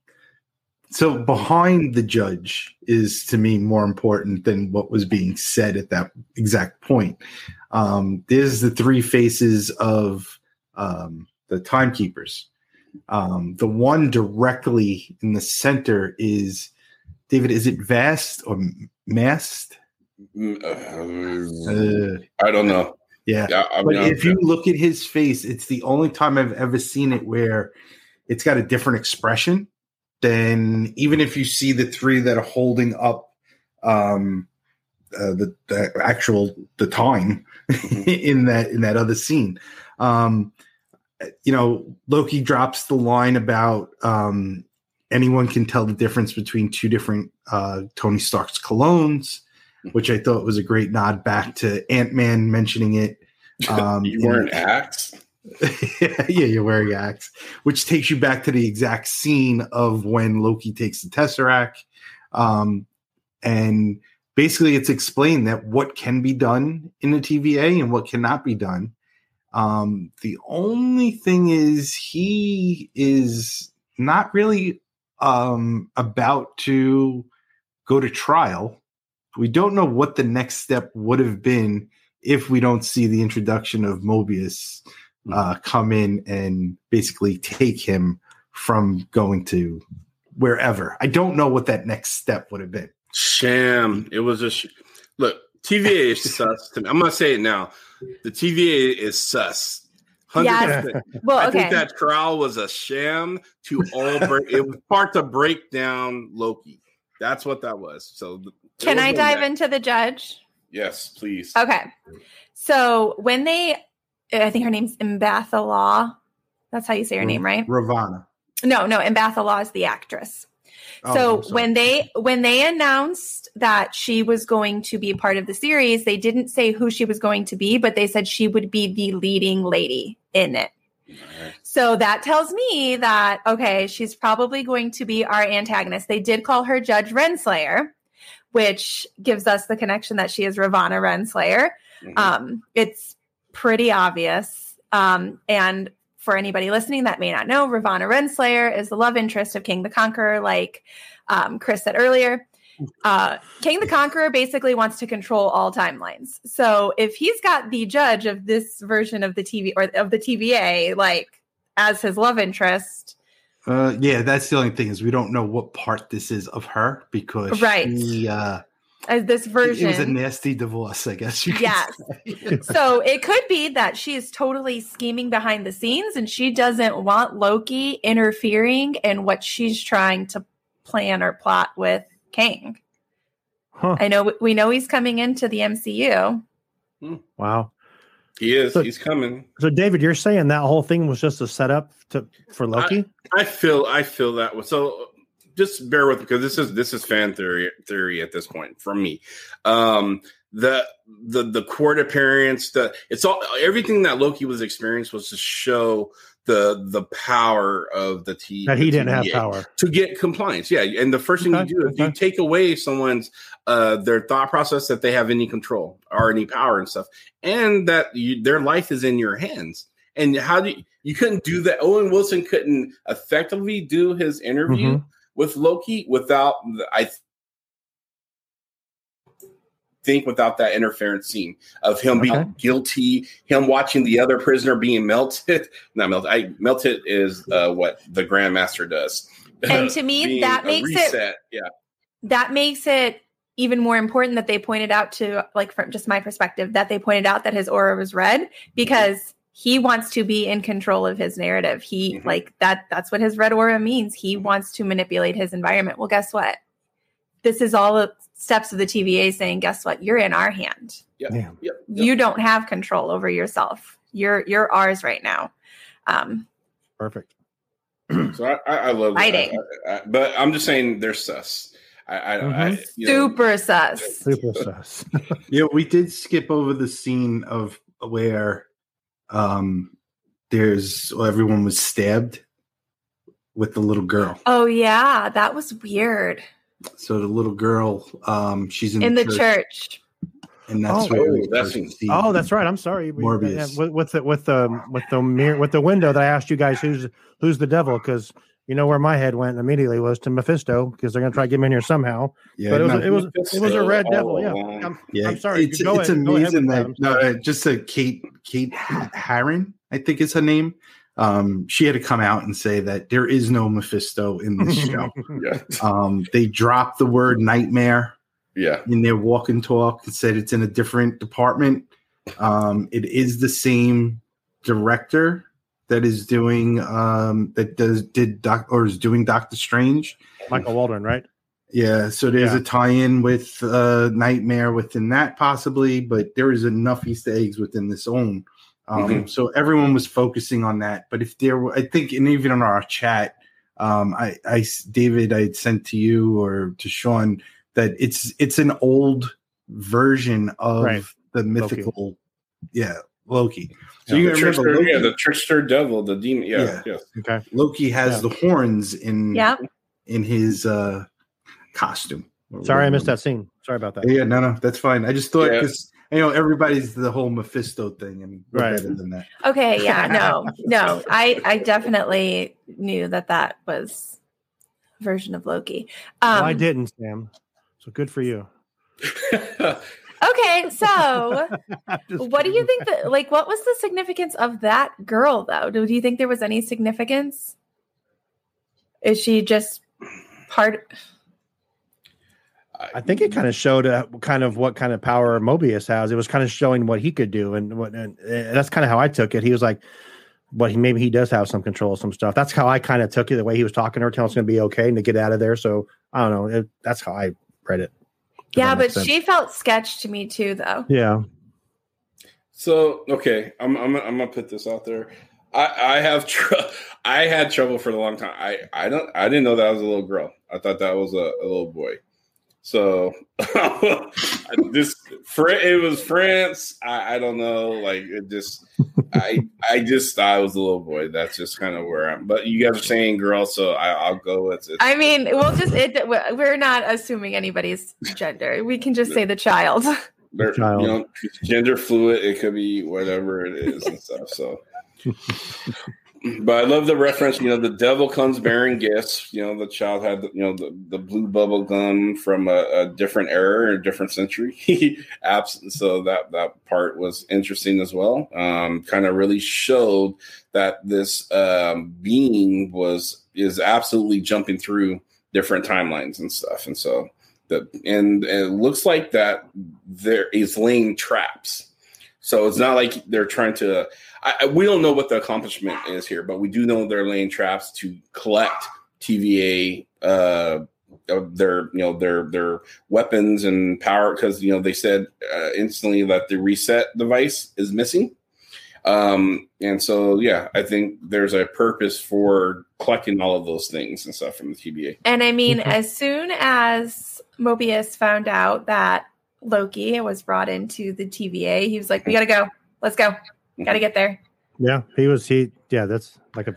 so behind the judge is to me more important than what was being said at that exact point. Um, there's the three faces of um, the timekeepers. Um, the one directly in the center is David. Is it Vast or Mast? Mm, uh, I don't know. Yeah, yeah I mean, but if you look at his face, it's the only time I've ever seen it where it's got a different expression than even if you see the three that are holding up um, uh, the, the, actual the time mm-hmm. in that in that other scene, um, you know, Loki drops the line about um, anyone can tell the difference between two different uh, Tony Stark's colognes, mm-hmm. which I thought was a great nod back to Ant Man mentioning it. Um, you weren't Axe. yeah, you're wearing axe, which takes you back to the exact scene of when Loki takes the Tesseract. Um, and basically, it's explained that what can be done in a TVA and what cannot be done. Um, the only thing is, he is not really um, about to go to trial. We don't know what the next step would have been if we don't see the introduction of Mobius Hmm. uh, come in and basically take him from going to wherever. I don't know what that next step would have been. Sham. It was a sh- look. TVA is sus. To me. I'm gonna say it now. The TVA is sus. 100%. Yes. Well, I think that trial was a sham to all break. it was part to break down Loki. That's what that was. So, Can was I dive net. into the judge? Yes, please. Okay. So when they, I think her name's Mbatha Law. That's how you say her name, right? Ravonna. No, no, Mbatha-Raw is the actress. Oh, so when they when they announced that she was going to be part of the series, they didn't say who she was going to be, but they said she would be the leading lady in it. So that tells me that okay, she's probably going to be our antagonist. They did call her Judge Renslayer, which gives us the connection that she is Ravonna Renslayer. Mhm. Um, it's pretty obvious. Um, and for anybody listening that may not know, Ravonna Renslayer is the love interest of Kang the Conqueror, like um, Chris said earlier. Uh, Kang the Conqueror basically wants to control all timelines. So if he's got the judge of this version of the TV or of the TVA, like as his love interest, Uh, yeah, that's the only thing is we don't know what part this is of her because Right. she, uh, as this version. it version, was a nasty divorce, I guess. You could Yes. say. so it could be that she is totally scheming behind the scenes and she doesn't want Loki interfering in what she's trying to plan or plot with Kang. Huh. I know we know he's coming into the MCU. Hmm. Wow. He is. So- He's coming. So David, you're saying that whole thing was just a setup to for Loki? I feel. I feel that. way. So just bear with me, because this is this is fan theory theory at this point from me. Um, the the the court appearance, the it's all everything that Loki was experienced was to show the the power of the T that he didn't have power. to get compliance. Yeah, and the first thing Okay, you do is you take away someone's uh, their thought process that they have any control or any power and stuff, and that you, their life is in your hands. And how do you, you couldn't do that? Owen Wilson couldn't effectively do his interview Mhm. With Loki without the, I th- think without that interference scene of him Okay. being guilty, him watching the other prisoner being melted. Not melted. I melted is uh, what the Grandmaster does. And to me, that a makes it. Yeah. that makes it even more important that they pointed out to like from just my perspective that they pointed out that his aura was red because he wants to be in control of his narrative he Mhm. like that that's what his red aura means he wants to manipulate his environment well guess what this is all the steps of the tva saying guess what you're in our hand Yep. Yeah. Yep. you don't have control over yourself you're you're ours right now um Perfect. So I, I, I love that. Fighting. I- I- but I'm just saying they're sus. I, I, I Mhm. you know, super sus Super sus. Yeah, we did skip over the scene of where um there's well, everyone was stabbed with the little girl. oh yeah that was weird So the little girl, um, she's in, in the church and that's Oh. where we Oh, that's- Oh, that's right. I'm sorry. Morbius. with, with the with the with the mirror with the window that I asked you guys who's who's the devil because you know where my head went immediately was to Mephisto because they're gonna try to get him in here somehow. Yeah, but it was no, it was it was a red all devil. Yeah. I'm, yeah, I'm sorry. It's, Go it's ahead- go ahead amazing that. that no, uh, just a Kate Kate Herron, I think is her name. Um, she had to come out and say that there is no Mephisto in this show. Yeah. um, they dropped the word nightmare Yeah. in their walk and talk and said it's in a different department. Um, it is the same director that is doing um, that does did doc or is doing Doctor Strange. Michael Waldron, right? Yeah, so there's Yeah. a tie-in with uh, Nightmare within that possibly, but there is enough Easter eggs within this own. Um, Mhm. So everyone was focusing on that. But if there, were, I think, and even on our chat, um, I, I, David, I had sent to you or to Sean that it's it's an old version of Right. the mythical, yeah, Loki. So Yeah, you the gotta remember, trickster, Loki, yeah, the trickster devil, the demon. Yeah, Yeah. yes. Okay. Loki has Yeah. the horns in yeah in his uh, costume. Sorry, I missed that scene. Sorry about that. Yeah, no, no, that's fine. I just thought Yeah. because you know everybody's the whole Mephisto thing, and we're Right. better than that. Okay, yeah, no, no. I I definitely knew that that was a version of Loki. Um, well, I didn't, Sam. So good for you. Okay, so what do you think that like what was the significance of that girl though? Do you think there was any significance? Is she just part I think it kind of showed uh, kind of what kind of power Mobius has. It was kind of showing what he could do, and what and, uh, that's kind of how I took it. He was like, "But he maybe he does have some control of some stuff." That's how I kind of took it. The way he was talking to her, telling us going to be okay and to get out of there. So I don't know. It, that's how I read it. If Yeah, but sense. she felt sketch to me too though. yeah, So okay, I'm I'm I'm gonna put this out there. I I have tr- I had trouble for a long time. I I don't I didn't know that was a little girl. I thought that was a, a little boy. So this it was France. I, I don't know. Like it just I I just I was a little boy. That's just kind of where I'm. But you guys are saying girl, so I, I'll go with it. I mean, we'll just it we're not assuming anybody's gender. We can just say the child. They're, child. you know, gender fluid. It could be whatever it is and stuff. So, but I love the reference. You know, the devil comes bearing gifts. You know, the child had you know the, the blue bubble gum from a, a different era a different century. Abs- so that that part was interesting as well. Um, kind of really showed that this um, being was is absolutely jumping through different timelines and stuff, and so the and, and it looks like that there is laying traps. So it's not like they're trying to. I, I- we don't know what the accomplishment is here, but we do know they're laying traps to collect TVA. Uh, of their you know their their weapons and power because you know they said uh, instantly that the reset device is missing um and so yeah i think there's a purpose for collecting all of those things and stuff from the TVA And I mean, as soon as Mobius found out that Loki was brought into the TVA, he was like, "We gotta go. Let's go. Gotta get there." yeah. He was he. Yeah, that's like a.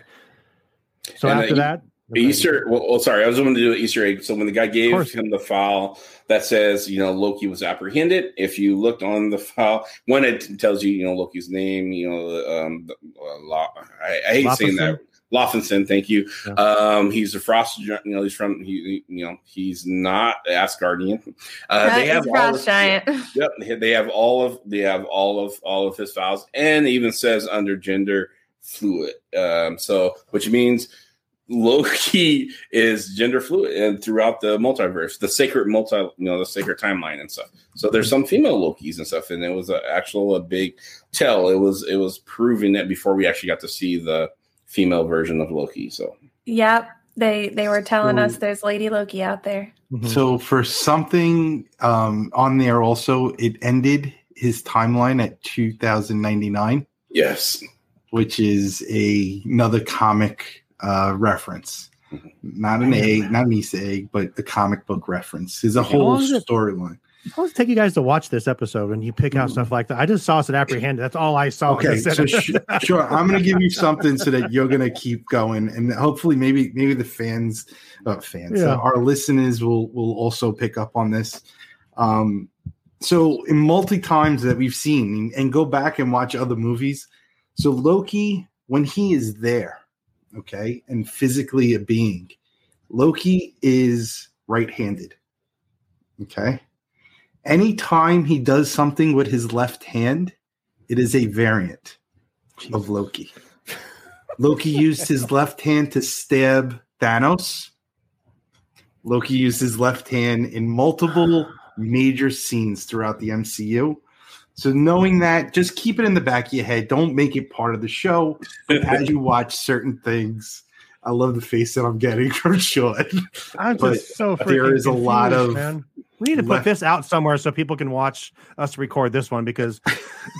So And, uh, after that, Easter. Well, well, sorry, I was going to do an Easter egg. So when the guy gave him the file that says, you know, Loki was apprehended, if you looked on the file, when it tells you, you know, Loki's name, you know, um, the, uh, Lo- I, I hate saying that. Laufeyson, thank you. Yeah. Um, he's a frost. You know, he's from. He, you know, he's not Asgardian. Uh, That they have all Frost of- Giant. Yep, they have all of they have all of all of his files, and it even says under gender fluid. Um, so which means Loki is gender fluid and throughout the multiverse, the sacred multi, you know, the sacred timeline and stuff. So there's some female Lokis and stuff, and it was a, actual a big tell. It was it was proving that before we actually got to see the female version of Loki. So Yep. They they were telling So- us there's Lady Loki out there. Mhm. So for something um, on there also, it ended his timeline at 2099, yes, which is a another comic uh, reference. Not an egg, not an Easter egg, but the comic book reference. Is a whole long is storyline. Does take you guys to watch this episode and you pick out stuff like that? I just saw us at apprehended. That's all I saw. Okay, so sh- sure, I'm going to give you something so that you're going to keep going, and hopefully, maybe maybe the fans, uh, fans, Yeah. uh, our listeners will will also pick up on this. Um, so, in multi times that we've seen, and, and go back and watch other movies. So Loki, when he is there, okay, and physically a being, Loki is right-handed. Okay. Anytime he does something with his left hand, it is a variant of Loki. Loki used his left hand to stab Thanos. Loki used his left hand in multiple major scenes throughout the MCU. So knowing that, just keep it in the back of your head. Don't make it part of the show. As you watch certain things, I love the face that I'm getting from Sean. I'm just so freaking there is a lot of man. We need to put this out somewhere so people can watch us record this one because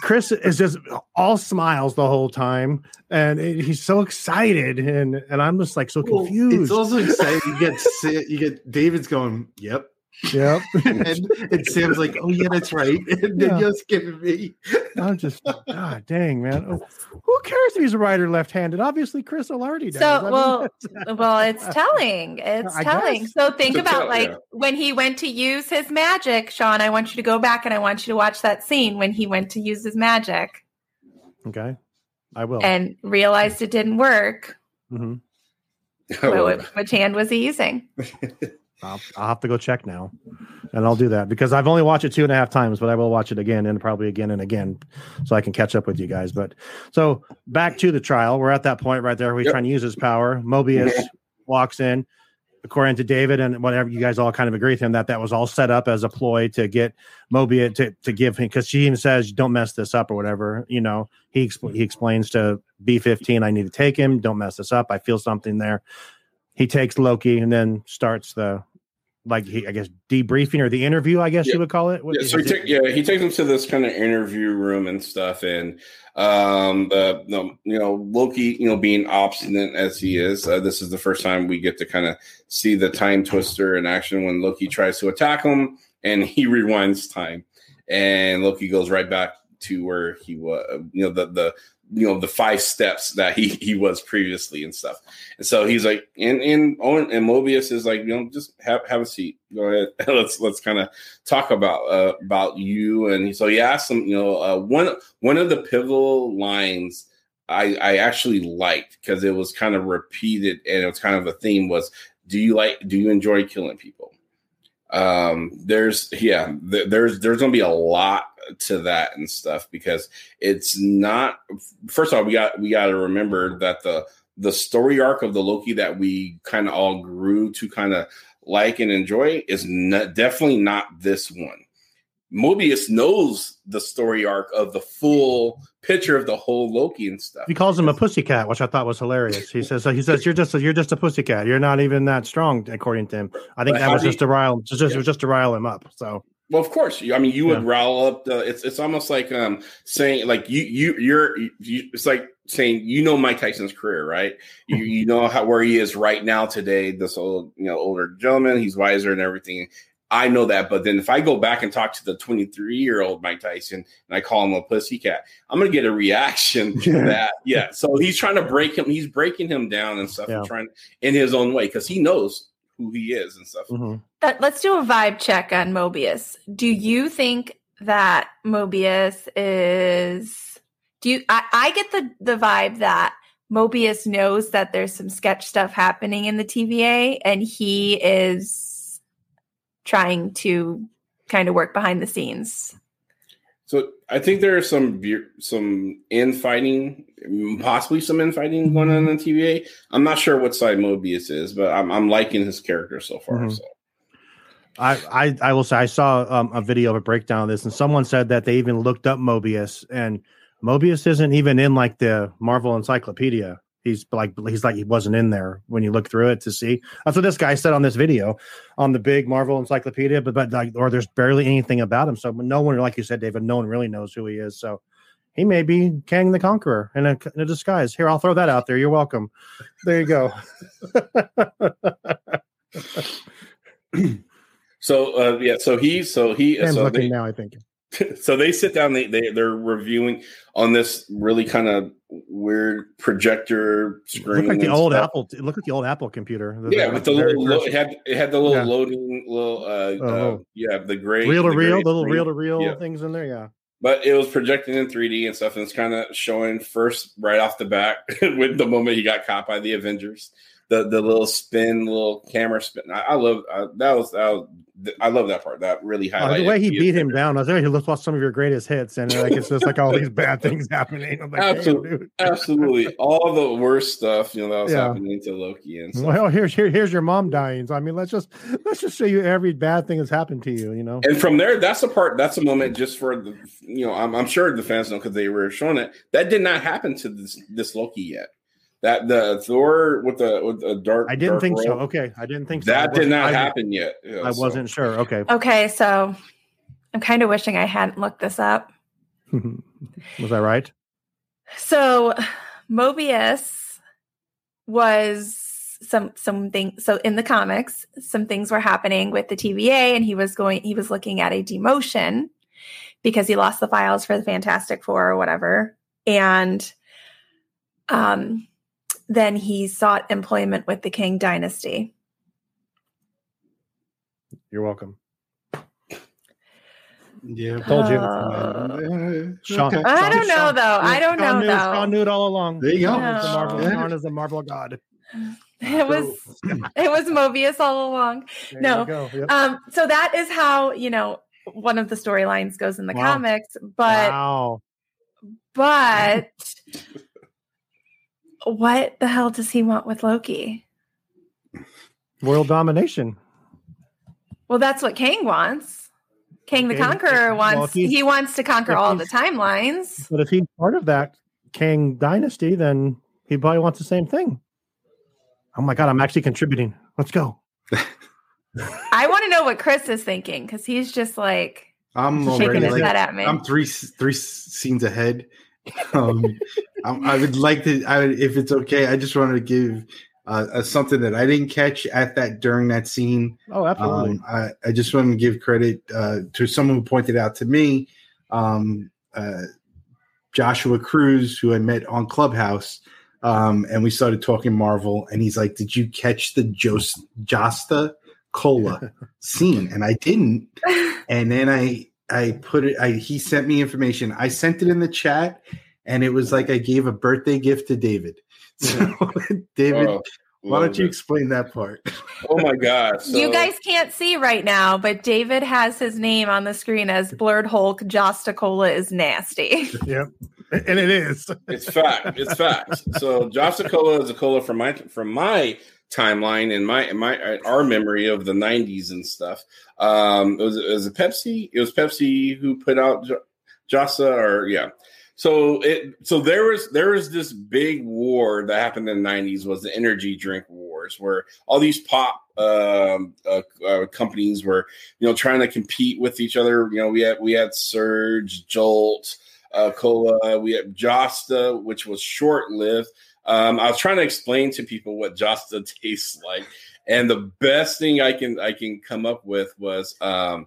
Chris is just all smiles the whole time and he's so excited and and I'm just like so Well, confused. It's also exciting. You get you get David's going, "Yep," yep. and, and Sam's like, "Oh yeah, that's right." And then Yeah. you're skipping me. I'm just God dang man. Oh, Who cares if he's a writer left-handed? Obviously Chris O'Lardy does. So, I mean, well, well, it's telling. It's I telling. guess. So think To about tell, like yeah. when he went to use his magic, Sean. I want you to go back and I want you to watch that scene when he went to use his magic okay. I will. and realized it didn't work. Mhm. Wh- wh- Which hand was he using? I'll, I'll have to go check now, and I'll do that because I've only watched it two and a half times, but I will watch it again and probably again and again, so I can catch up with you guys. But so back to the trial, we're at that point right there. Where he's Yep. trying to use his power. Mobius walks in, according to David and whatever you guys all kind of agree with him that that was all set up as a ploy to get Mobius to to give him because she even says don't mess this up or whatever. You know, he he explains to B fifteen, I need to take him. Don't mess this up. I feel something there. He takes Loki and then starts the like he I guess debriefing or the interview. I guess Yeah. you would call it. What- Yeah, so he take, yeah, he takes him to this kind of interview room and stuff, and um, the, the you know Loki, you know, being obstinate as he is, uh, this is the first time we get to kind of see the time twister in action when Loki tries to attack him, and he rewinds time, and Loki goes right back to where he was, you know, the the you know the five steps that he he was previously and stuff. And so he's like, and and Owen and Mobius is like, you know, just have have a seat. Go ahead. let's let's kind of talk about uh, about you. And so he asked him, you know, uh, one one of the pivotal lines I I actually liked because it was kind of repeated and it was kind of a theme was, do you like do you enjoy killing people? Um, there's yeah, th- there's there's gonna be a lot to that and stuff because it's not first of all we got we got to remember that the the story arc of the Loki that we kind of all grew to kind of like and enjoy is not, definitely not this one. Mobius knows the story arc of the full picture of the whole Loki and stuff. He calls him a pussycat, which I thought was hilarious. He says, "He says you're just a, you're just a pussycat. You're not even that strong, according to him." I think But that was just to rile, just, just Yeah. it was just to rile him up. So Well, of course. You- I mean, you would Yeah. rile up the. It's it's almost like um saying like you you you're you, it's like saying you know Mike Tyson's career, right? You you know how where he is right now today. This old you know older gentleman, he's wiser and everything. I know that, but then if I go back and talk to the 23 year old Mike Tyson and I call him a pussycat, I'm gonna get a reaction to Yeah. that. Yeah. So he's trying to break him. He's breaking him down and stuff, Yeah. and trying in his own way because he knows who he is and stuff. mhm. Uh, let's do a vibe check on Mobius. Do you think that Mobius is? Do you? I, I get the the vibe that Mobius knows that there's some sketch stuff happening in the TVA, and he is trying to kind of work behind the scenes. So I think there is some some infighting, possibly some infighting going on in TVA. I'm not sure what side Mobius is, but I'm, I'm liking his character so far. Mhm. So I, I I will say I saw um, a video of a breakdown of this, and someone said that they even looked up Mobius, and Mobius isn't even in like the Marvel Encyclopedia. He's like he's like he wasn't in there when you look through it to see. That's what this guy said on this video on the big Marvel Encyclopedia, but but like or there's barely anything about him. So no one, like you said, David, no one really knows who he is. So he may be Kang the Conqueror in a, in a disguise. Here, I'll throw that out there. You're welcome. There you go. so uh, yeah, so he so he Sam's so looking they, now. I think. So they sit down. They they they're reviewing on this really kind of weird projector screen. Look like the old stuff. Apple. Look like the old Apple computer. The- Yeah, the with the little lo- it had it had the little Yeah. loading little uh, uh Oh. yeah the gray reel to reel, the little reel to reel things in there. Yeah. but it was projected in 3D and stuff, and it's kind of showing first right off the bat with the moment he got caught by the Avengers, the the little spin, little camera spin. I, I love uh, that was that was I love that part. That really Oh, highlighted the way he beat him down, I was there. He looked some of your greatest hits, and like it's just like all these bad things happening. I'm like, Absolutely. Absolutely, all the worst stuff you know that was Yeah. happening to Loki and stuff. Well, here's here, here's your mom dying. So I mean, let's just let's just show you every bad thing that's happened to you. You know. And from there, that's the part. That's a moment just for the you know. I'm, I'm sure the fans know because they were showing it. That did not happen to this this Loki yet. That the Thor with the with the dark. I didn't dark think so. Okay, I didn't think so. That did wasn't- not I- happen yet. Yeah, I so- wasn't sure. Okay, Okay, so I'm kind of wishing I hadn't looked this up. was I right? So Mobius was some something so in the comics some things were happening with the TVA and he was going he was looking at a demotion because he lost the files for the Fantastic Four or whatever and um then he sought employment with the Kang dynasty. You're welcome. Yeah, Told you. Uh, Sean- okay. I don't know Sean- though. I don't Sean know knew, though. Sean knew it all along. There you go. Sean is the Marvel, No. Sean is the Marvel god. It was it was Mobius all along. There No. Yep. Um, so that is how you know one of the storylines goes in the Wow. comics, but wow. but what the hell does he want with Loki? World domination. Well, that's what Kang wants. Kang the Okay. Conqueror wants if he's- he wants to conquer all the timelines. But if he's part of that Kang dynasty, then he probably wants the same thing. Oh my god, I'm actually contributing. Let's go. I want to know what Chris is thinking because he's just like I'm shaking already his like head at me. I'm three three scenes ahead. Um, I, I would like to, I would, if it's okay, I just wanted to give uh, uh, something that I didn't catch at that during that scene. Oh, absolutely. Um, I, I just want to give credit uh, to someone who pointed out to me, um, uh, Joshua Cruz, who I met on Clubhouse, um, and we started talking Marvel, and he's like, "Did you catch the Jos- Josta Cola scene?" And I didn't, and then I I put it. I he sent me information. I sent it in the chat, and it was like I gave a birthday gift to David. So, David, Oh, why don't you it. explain that part? Oh my gosh. So, you guys can't see right now, but David has his name on the screen as Blerd Hulk. Jostacola is nasty. yep. And it is. It's fact. It's fact. So Josta Cola is a cola from my from my timeline and my my our memory of the '90s and stuff. Um, it was it was a Pepsi. It was Pepsi who put out Josta, or yeah. So it so there was there was this big war that happened in the '90s was the energy drink wars, where all these pop um, uh, uh, companies were you know trying to compete with each other. You know we had we had Surge, Jolt uh, cola. We had Josta, which was short lived. Um, I was trying to explain to people what Josta tastes like, and the best thing I can I can come up with was um,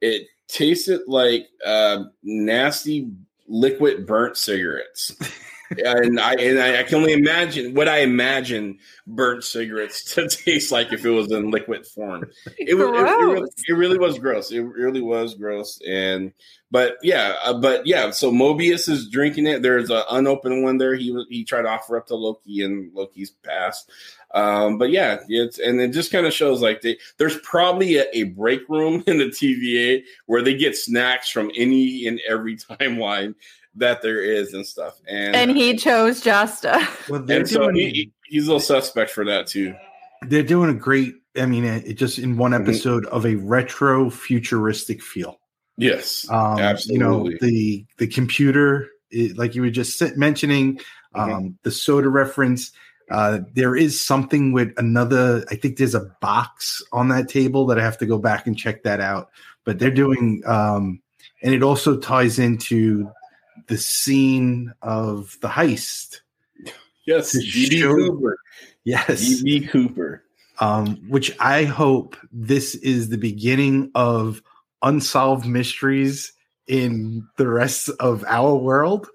it tasted like uh, nasty liquid burnt cigarettes. and I and I, I can only imagine what I imagine burnt cigarettes to taste like if it was in liquid form. It, was, it, it really, it really was gross. It really was gross. And but yeah, uh, but yeah. So Mobius is drinking it. There's an unopened one there. He he tried to offer up to Loki, and Loki's passed. Um, but yeah, it's and it just kind of shows like they, there's probably a, a break room in the TVA where they get snacks from any and every timeline that there is and stuff. And and he chose Josta. Well, they're and so doing, he, he- he's a little suspect for that too. they're doing a great. I mean, it, it just in one Mhm. episode of a retro futuristic feel. Yes, Um, absolutely. You know, the the computer, it, like you were just sa- mentioning, um, Mhm. the soda reference. Uh, there is something with another. I think there's a box on that table that I have to go back and check that out. But they're doing, um, and it also ties into the scene of the heist. yes, DB show- Cooper. Yes, DB Cooper. um, which I hope this is the beginning of unsolved mysteries in the rest of our world.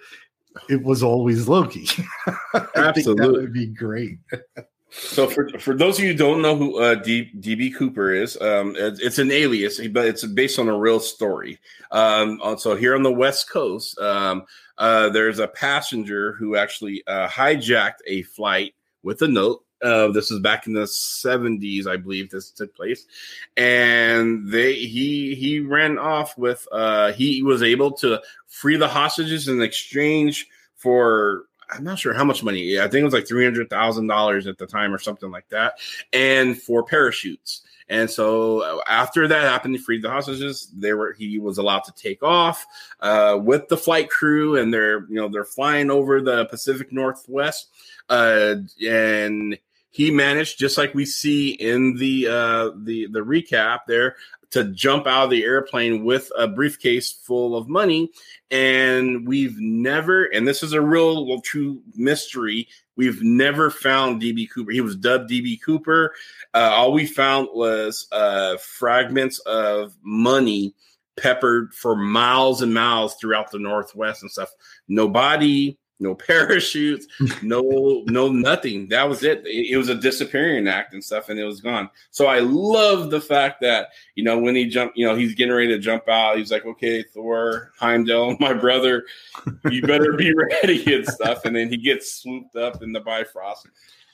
It was always Loki. I think that would be great. So for for those of you who don't know who uh, DB Cooper is, um, it's, an alias, but it's based on a real story. Um, uh, so here on the West Coast, um, uh, there's a passenger who actually uh, hijacked a flight with a note. Uh, this was back in the 70s, I believe this took place, and they he he ran off with uh, he was able to free the hostages in exchange for I'm not sure how much money. I think it was like three hundred thousand dollars at the time or something like that, and for parachutes. And so uh, after that happened, he freed the hostages. They were he was allowed to take off uh, with the flight crew, and they're you know they're flying over the Pacific Northwest, uh, and he managed just like we see in the uh, the the recap there to jump out of the airplane with a briefcase full of money. And we've never and this is a real well, true mystery we've never found db cooper. He was dubbed db cooper. Uh, all we found was uh, fragments of money peppered for miles and miles throughout the northwest and stuff. No body no parachutes no no nothing that was it. it it was a disappearing act and stuff and it was gone so i love the fact that you know when he jumped you know he's getting ready to jump out he's like okay thor heimdall my brother you better be ready and stuff and then he gets swooped up in the bifrost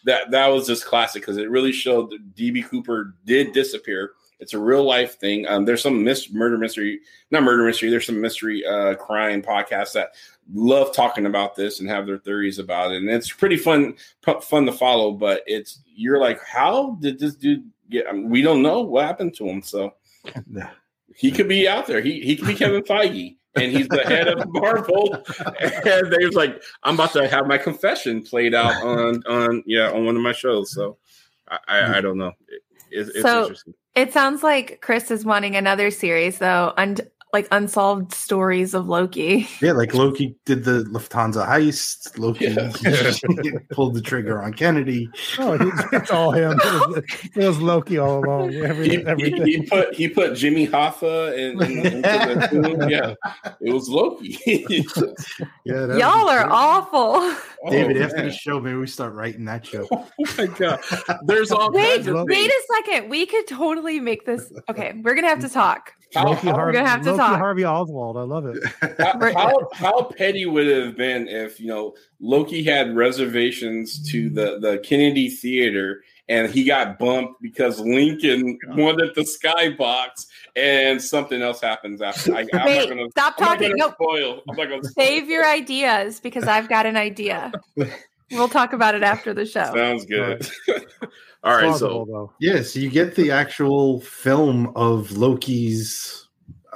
that that was just classic because it really showed that DB Cooper did disappear. It's a real life thing. Um, there's some mis- murder mystery, not murder mystery. There's some mystery uh, crime podcasts that love talking about this and have their theories about it, and it's pretty fun pu- fun to follow. But it's you're like, how did this dude get? I mean, we don't know what happened to him. So he could be out there. He he could be Kevin Feige. And he's the head of Marvel, and they was like, "I'm about to have my confession played out on on yeah on one of my shows." So, I I, I don't know. It, it's, it's So- interesting. It sounds like Chris is wanting another series, though, un- like unsolved stories of Loki. Yeah, like Loki did the Lufthansa heist. Loki Yeah. pulled the trigger on Kennedy. Oh, it's, it's all him. It was, it was Loki all along. Every, He, he, everything. he put he put Jimmy Hoffa in, in, the. Yeah, it was Loki. Yeah, Y'all was are great. awful. Oh, David, Oh, after man. the show, maybe we start writing that show. Oh my god! There's all Wait, kinds of Loki. wait a second. We could totally make this. Okay, we're gonna have to talk. How, Loki, how, Harvey, gonna have to Loki talk. Harvey Oswald. I love it. how, how, how petty would it have been if you know Loki had reservations to the the Kennedy Theater and he got bumped because Lincoln oh wanted the skybox and something else happens after. I, I'm not gonna, stop I'm not talking. gonna No, spoil. I'm not gonna save your ideas because I've got an idea. We'll talk about it after the show. Sounds good. All right, so though. Yeah, so you get the actual film of Loki's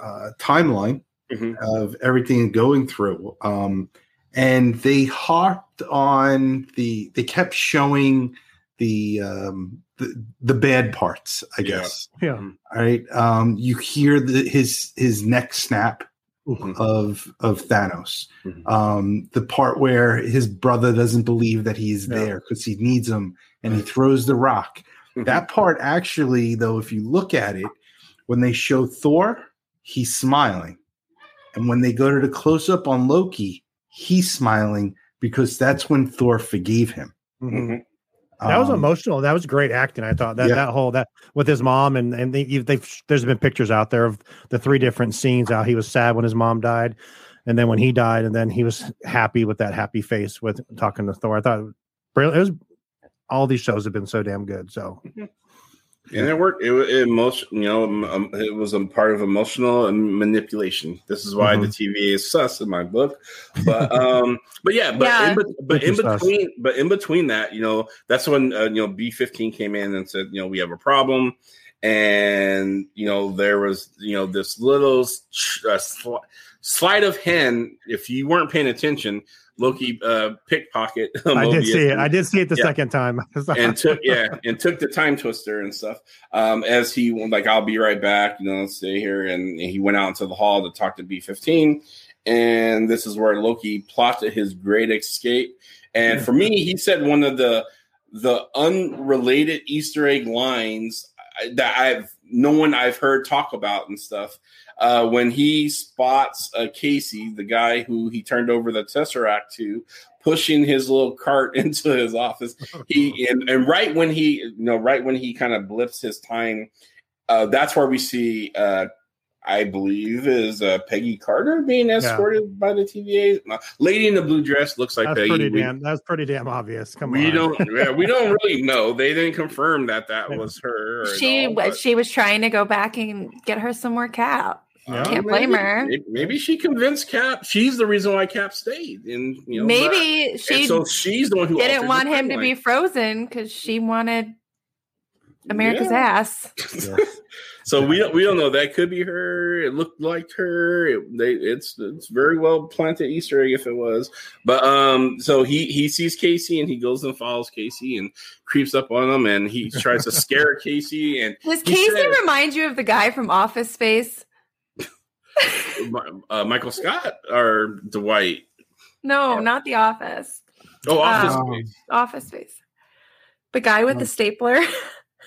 uh, timeline Mhm. of everything going through. Um, and they harped on the, they kept showing the, um, the, the bad parts, I guess. Yeah. All right. Um, you hear the, his, his neck snap Mhm. of, of Thanos. Mhm. Um, the part where his brother doesn't believe that he's Yeah. there because he needs him and he throws the rock. That part actually, though, if you look at it, when they show Thor, he's smiling. And when they go to the close up on Loki, he's smiling because that's when Thor forgave him. Mhm. That was Um, emotional. That was great acting. I thought that Yeah. that whole that with his mom and and they, they've there's been pictures out there of the three different scenes. How he was sad when his mom died, and then when he died, and then he was happy with that happy face with talking to Thor. I thought it was all these shows have been so damn good. So And it worked. It, wa- it emotion, you know, um, um, it was a part of emotional manipulation. This is why the TVA is sus in my book. But um, but yeah, but Yeah. in, bet- but in Super sus. between, but in between that, you know, that's when uh, you know B fifteen came in and said, you know, we have a problem, and you know there was you know this little uh, sli- sleight of hand. If you weren't paying attention, Loki uh, pickpocket. I did see it. I did see it the Yeah. second time. and took yeah and took the time twister and stuff um as he went like i'll be right back you know stay here and he went out into the hall to talk to b15 and this is where loki plotted his great escape and for me he said one of the the unrelated easter egg lines that i've no one i've heard talk about and stuff uh, when he spots uh, Casey, the guy who he turned over the Tesseract to, pushing his little cart into his office, he and, and right when he, you know, right when he kind of blips his time, uh, that's where we see, uh, I believe, is uh, Peggy Carter being escorted by the TVA. Uh, Lady in the blue dress looks like that's Peggy. pretty We- damn. That's pretty damn obvious. Come we on. don't, yeah, we don't really know. They didn't confirm that that was her. She all, but- she was trying to go back and get her some more cap. Yeah. Can't blame maybe- her. Maybe, maybe she convinced Cap. She's the reason why Cap stayed, and you know, Maybe but- she and so she's the one who didn't want the him to be frozen because she wanted America's Yeah. ass. So we don't we don't know. That could be her. It looked like her. It, they, it's it's very well planted Easter egg if it was. But um, so he he sees Casey and he goes and follows Casey and creeps up on him and he tries to scare Casey and Does Casey said- remind you of the guy from Office Space? Uh, Michael Scott or Dwight. No, not the Office. Oh, Office Um, Space. Office Space. The guy with the stapler.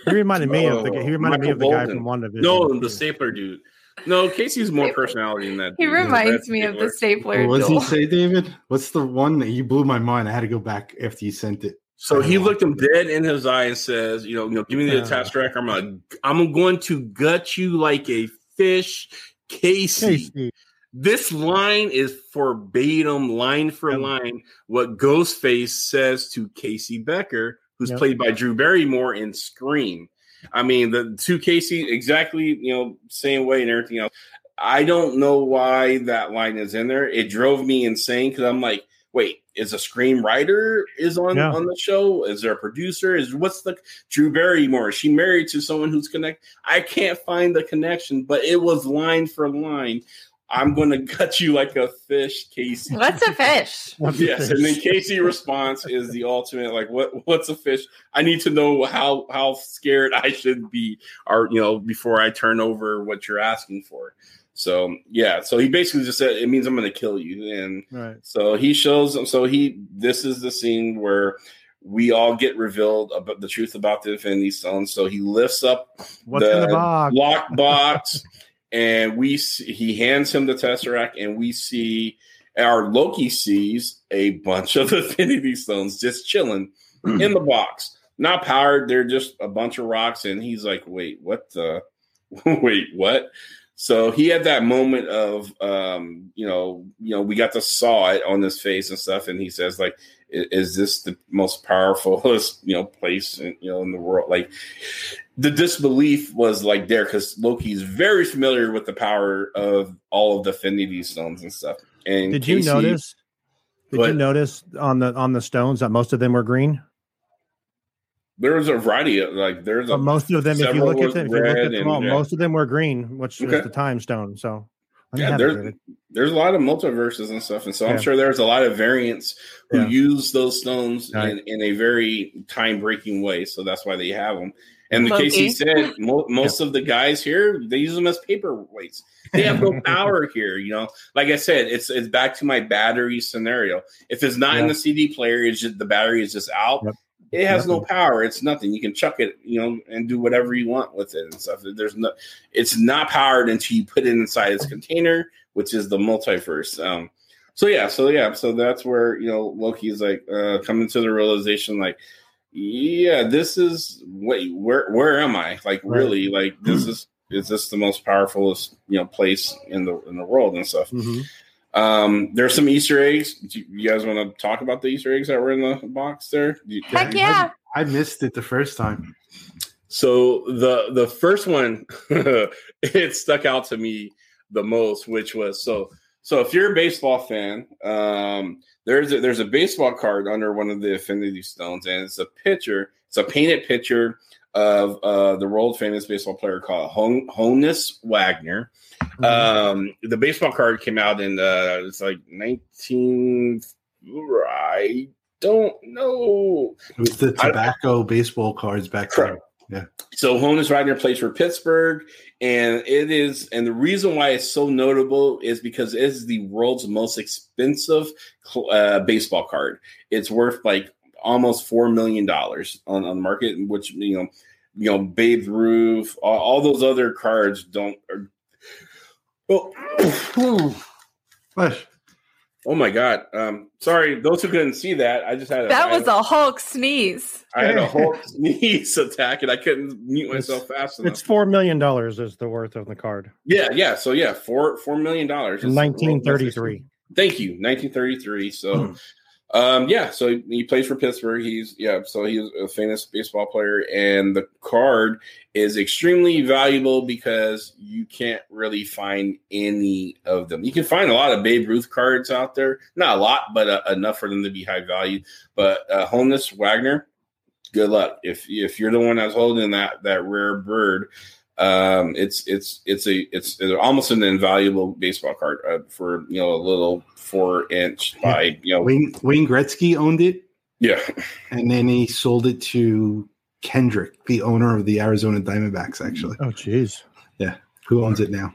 He reminded me of the. Oh, He reminded me of the guy from WandaVision. No, the stapler dude. No, Casey's more personality than that. he dude. reminds That's me of the stapler. stapler. What does he say, David? What's the one that you blew my mind? I had to go back after you sent it. So he looked him dead in his eye and says, "You know, you know, give me the Yeah. attached track. I'm gonna, I'm going to gut you like a fish, Casey." Casey. This line is verbatim, line for Yep. line, what Ghostface says to Casey Becker, who's Yep. played by Drew Barrymore in Scream. I mean, the two Casey exactly, you know, same way and everything else. I don't know why that line is in there. It drove me insane because I'm like, wait, is a screenwriter is on Yeah. on the show? Is there a producer? Is what's the Drew Barrymore? Is she married to someone who's connected? I can't find the connection, but it was line for line. I'm going to cut you like a fish, Casey. What's a fish? Yes, and then Casey response is the ultimate. Like, what? What's a fish? I need to know how how scared I should be, or you know, before I turn over what you're asking for. So yeah, so he basically just said it means I'm going to kill you, and Right. so he shows them. So he this is the scene where we all get revealed about the truth about the Infinity Stone. So he lifts up What's in the box? lock box, and we see, he hands him the tesseract, and we see our Loki sees a bunch of Infinity Stones just chilling in the box, not powered. They're just a bunch of rocks, and he's like, "Wait, what the? Wait, what?" So he had that moment of, um, you know, you know, we got to saw it on his face and stuff, and he says, like, "Is this the most powerful, you know, place, in, you know, in the world?" Like, the disbelief was like there because Loki's very familiar with the power of all of the Infinity Stones and stuff. And Did you notice? Did What? you notice on the on the stones that most of them were green? There was a variety of like there's a most of them, if you look at was them, if you look at them and- all, yeah. most of them were green, which was the time stone. So let me Yeah, there's- there's a lot of multiverses and stuff, and so I'm sure there's a lot of variants who Yeah. use those stones Right. in, in a very time breaking way. So that's why they have them. And the case he said, mo- most of the guys here they use them as paperweights. They have no power here, you know. Like I said, it's it's back to my battery scenario. If it's not in the CD player, it's just the battery is just out. Yep. It has no power. It's nothing. You can chuck it, you know, and do whatever you want with it and stuff. There's no. It's not powered until you put it inside its container, which is the multiverse. Um, so yeah, so yeah, so that's where you know Loki is like uh, coming to the realization, like, yeah, this is wait, where where am I? Like, Right. really, like this is is this the most powerful you know place in the in the world and stuff. Mhm. Um, there's some Easter eggs. Do you guys want to talk about the Easter eggs that were in the box there? You- Heck yeah. I missed it the first time. So the the first one it stuck out to me the most, which was so so if you're a baseball fan, um, there's a, there's a baseball card under one of the Infinity Stones, and it's a picture. It's a painted picture of uh, the world famous baseball player called Hon- Honus Wagner. Um, the baseball card came out in uh, it's like 19. I don't know. It was the tobacco baseball cards back Correct. then. So Honus Wagner plays for Pittsburgh, and it is, and the reason why it's so notable is because it is the world's most expensive uh, baseball card. It's worth like almost four million dollars on on the market, which you know, you know, Babe Ruth, all, all those other cards don't. Are, oh, oh my God! Um, sorry, those who couldn't see that, I just had a, That was had a Hulk sneeze. I had a whole sneeze attack, and I couldn't mute myself fast enough. It's four million dollars is the worth of the card. Yeah, yeah. So yeah, four four million dollars. In 1933. Thank you, 1933. So, um, yeah. So he plays for Pittsburgh. He's yeah. So he's a famous baseball player, and the card is extremely valuable because you can't really find any of them. You can find a lot of Babe Ruth cards out there, not a lot, but uh, enough for them to be high value. But uh, Honus Wagner, good luck if if you're the one that's holding that that rare bird um it's it's it's a it's, it's almost an invaluable baseball card uh, for you know a little four inch by you know Wayne, Wayne Gretzky owned it, yeah and then he sold it to Kendrick, the owner of the Arizona Diamondbacks, actually. Oh, jeez. Yeah. Who owns it now?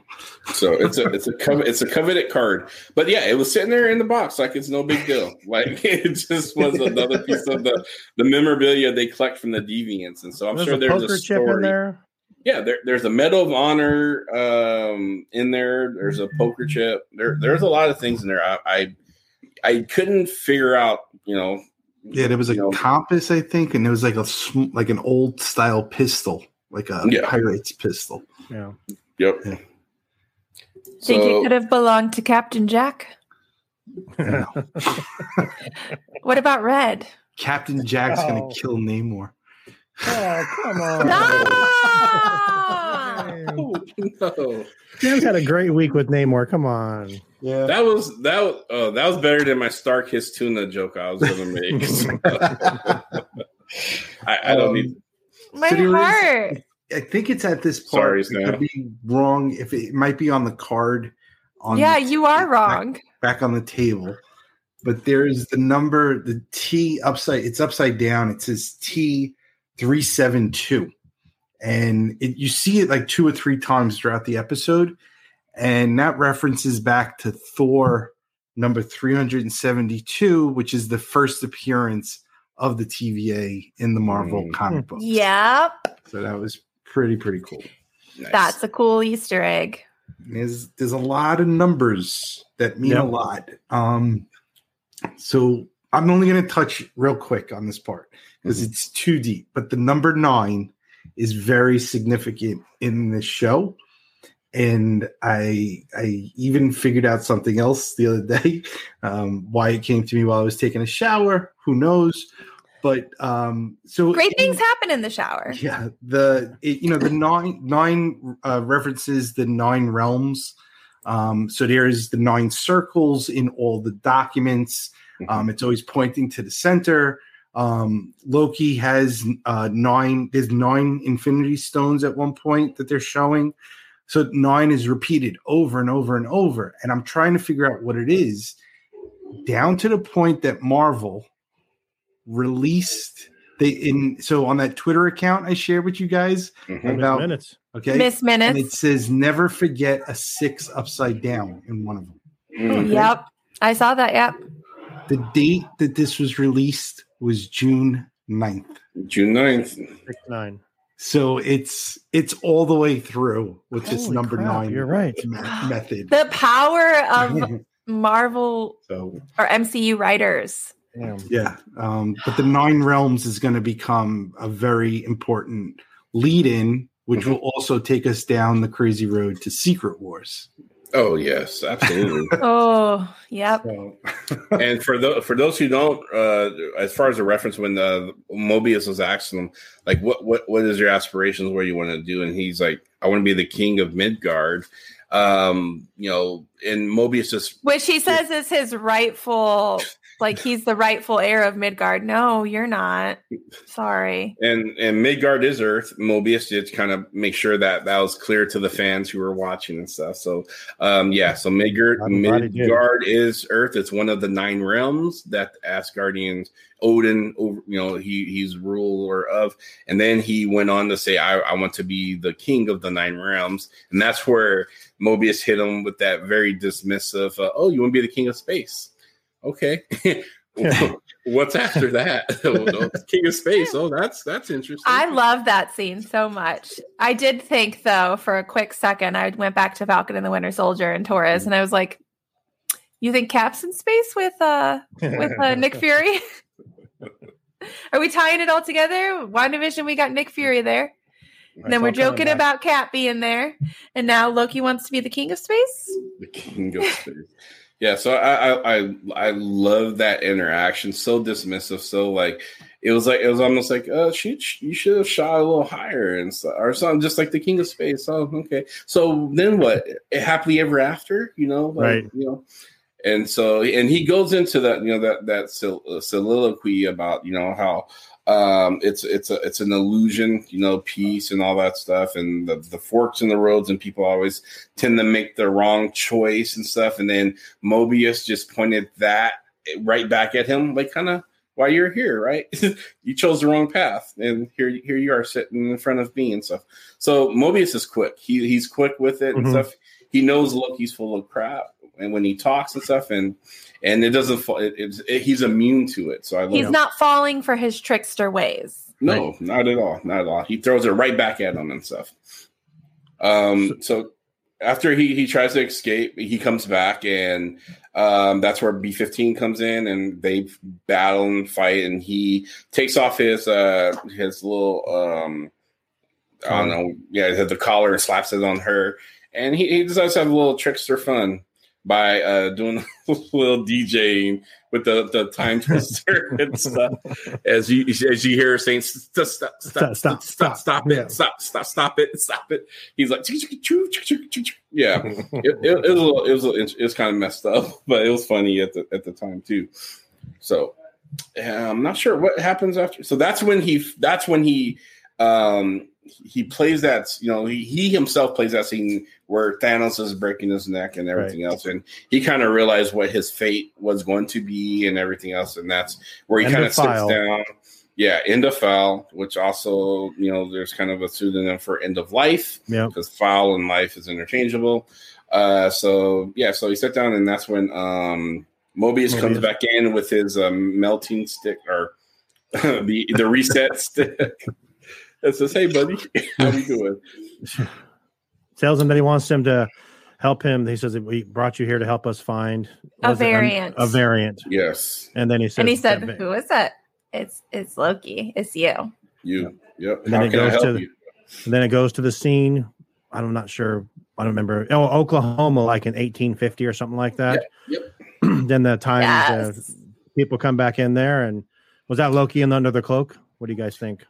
so it's a it's a covet it's a coveted card but yeah it was sitting there in the box like it's no big deal like it just was another piece of the the memorabilia they collect from the deviants and so i'm There's sure a there's poker a chip in story there. Yeah there, there's a medal of honor um in there there's a poker chip there there's a lot of things in there i i, I couldn't figure out you know Yeah, there was a know. compass, I think, and there was like a like an old style pistol, like a Yeah. pirate's pistol. Yeah. yep Yeah. Think it could have belonged to Captain Jack? What about Red? Captain Jack's Oh. gonna kill Namor. Oh, come on. No! no. Sam's had a great week with Namor. Come on. Yeah. That was that was oh, that was better than my StarKist tuna joke I was gonna make. I, I don't Um, need My So there is- heart. I think it's at this part. I Sam. could be wrong. If it, it might be on the card. On Yeah, the- you are wrong. Back on the table, but there's the number, the T upside. It's upside down. It says T three seven two, and it, you see it like two or three times throughout the episode, and that references back to Thor number three hundred and seventy two, which is the first appearance of the TVA in the Marvel Mm. comic book. Yep. So that was pretty pretty cool. nice. That's a cool Easter egg. There's there's a lot of numbers that mean a lot. Um, so I'm only going to touch real quick on this part because it's too deep. But the number nine is very significant in this show, and I I even figured out something else the other day. Um, why it came to me while I was taking a shower, who knows? But um, so Great in- things happen in the shower. yeah, the it, you know the nine nine uh, references the nine realms. Um, so there's the nine circles in all the documents. Um, it's always pointing to the center. Um, Loki has uh, nine. There's nine Infinity Stones at one point that they're showing. So nine is repeated over and over and over, and I'm trying to figure out what it is, down to the point that Marvel released they in so on that Twitter account I shared with you guys Mhm. about minutes. okay, Miss and it says never forget a six upside down in one of them. Mhm. Yep. I saw that. Yep. The date that this was released was June 9th. June 9th. Six nine. So it's it's all the way through with this number crap, nine. You're right. me- method. The power of Marvel so or MCU writers. Damn. yeah, um, but the nine realms is going to become a very important lead in, which will also take us down the crazy road to Secret Wars. Oh yes, absolutely. Oh, yep. So and for those for those who don't, uh, as far as a reference, when uh, Mobius was asking him, like, what what what is your aspirations? What do you want to do? And he's like, I want to be the king of Midgard. Um, you know, and Mobius just Which he says is his rightful, like he's the rightful heir of Midgard. No, you're not. Sorry. and and Midgard is Earth. Mobius did kind of make sure that that was clear to the fans who were watching and stuff. So, um, yeah. So Midgard, I'm glad he did. Midgard is Earth. It's one of the nine realms that the Asgardians, Odin, over- you know, he he's ruler of. And then he went on to say, I, I want to be the king of the nine realms, and that's where Mobius hit him with that very dismissive, uh, "Oh, you want to be the king of space? Okay." What's after that? King of Space. Oh, that's that's interesting. I love that scene so much. I did think, though, for a quick second, I went back to Falcon and the Winter Soldier and Torres, and I was like, "You think Cap's in space with uh with uh, Nick Fury? Are we tying it all together? WandaVision, we got Nick Fury there. And then we're It's all coming joking about Cap being there, and now Loki wants to be the king of space. the king of space. Yeah, so I, I I I love that interaction. So dismissive, so like it was like it was almost like uh she you should have shot a little higher and so, or something, just like the king of space. Oh, okay. So then what? Happily ever after, you know, like, Right. You know, and so and he goes into that you know that that sol- uh, soliloquy about you know how um it's it's a it's an illusion you know peace and all that stuff and the, the forks in the roads and people always tend to make the wrong choice and stuff. And then mobius just pointed that right back at him like kind of why you're here right? You chose the wrong path and here here you are sitting in front of me and stuff. So mobius is quick. He, he's quick with it and Mhm. stuff. He knows loki's full of crap and when he talks and stuff and and it doesn't fall it, it's it, he's immune to it so i love He's not falling for his trickster ways. no, not at all. Not at all. He throws it right back at him and stuff. Um, so after he he tries to escape, he comes back, and um, that's where B fifteen comes in, and they battle and fight, and he takes off his uh his little um I don't know, yeah, the collar and slaps it on her, and he, he decides to have a little trickster fun. By uh, doing a little DJing with the, the time twister and stuff. As you as you hear her saying, stop, stop, stop, stop, stop, stop it, stop, stop, stop it, stop it. He's like, yeah, it, it, it was a little, it was a, it was kind of messed up, but it was funny at the at the time too. So yeah, I'm not sure what happens after. So that's when he that's when he um he plays that you know he, he himself plays that scene where Thanos is breaking his neck and everything right. else, and he kind of realized what his fate was going to be and everything else, and that's where he kind of sits down. Yeah, end of file, which also you know there's kind of a pseudonym for end of life, yeah, because file and life is interchangeable. Uh, so yeah, so he sat down, and that's when um Mobius, Mobius. comes back in with his um, melting stick or the the reset stick. It says, "Hey, buddy, how you doing?" Tells him that he wants him to help him. He says, "We brought you here to help us find a variant." A, a, variant. Yes. And then he said, "And he said, who is it? It's it's Loki. It's you." You. Yep. And then it goes to. The, and then it goes to the scene. I'm not sure. I don't remember. Oh, Oklahoma, like in 1850 or something like that. Yep. yep. then the time yes. uh, people come back in there, and was that Loki in under the cloak? What do you guys think?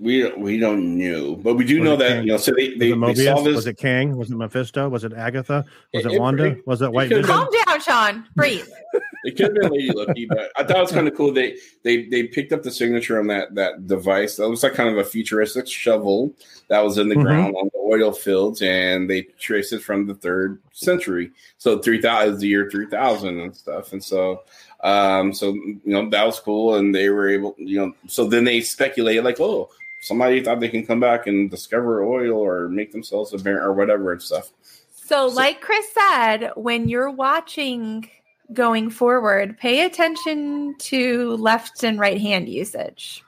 We we don't know, but we do was know that Kang? you know. So they they, they saw this. Was it Kang? Was it Mephisto? Was it Agatha? Was it, it Wanda? It, was it White Vision? Calm down, Sean. Breathe. it could have been Lady Loki, but I thought it was kind of cool. They they they picked up the signature on that that device. That was like kind of a futuristic shovel that was in the mm-hmm. ground on the oil fields, and they traced it from the third century. So three thousand, the year three thousand, and stuff. And so um so you know that was cool and they were able you know so then they speculated like oh somebody thought they can come back and discover oil or make themselves a bear or whatever and stuff. So, so, like Chris said, when you're watching going forward, pay attention to left and right hand usage.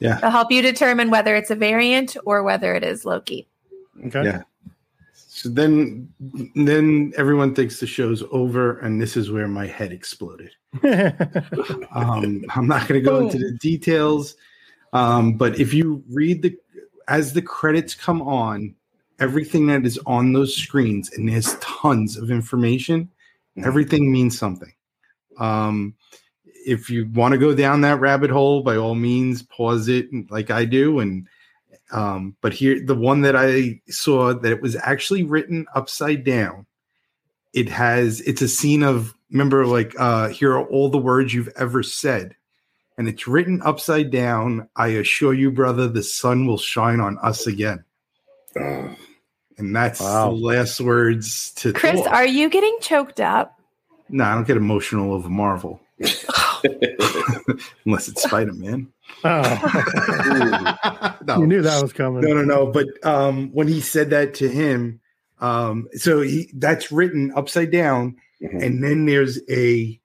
Yeah. It'll help you determine whether it's a variant or whether it is Loki. Okay. Yeah. So then then everyone thinks the show's over and this is where my head exploded. um, I'm not going to go into the details. Um, but if you read the as the credits come on, everything that is on those screens, and there's tons of information, mm-hmm. everything means something. Um, if you want to go down that rabbit hole, by all means, pause it like I do. And um, but here, the one that I saw that it was actually written upside down. It has it's a scene of remember like uh, here are all the words you've ever said and it's written upside down. I assure you, brother, the sun will shine on us again. And that's wow. the last words to Chris. Thor. Are you getting choked up? No, I don't get emotional over Marvel. Unless it's Spider Man. Oh. no. You knew that was coming. No, no, no. But um, when he said that to him, um, so he that's written upside down, mm-hmm. and then there's a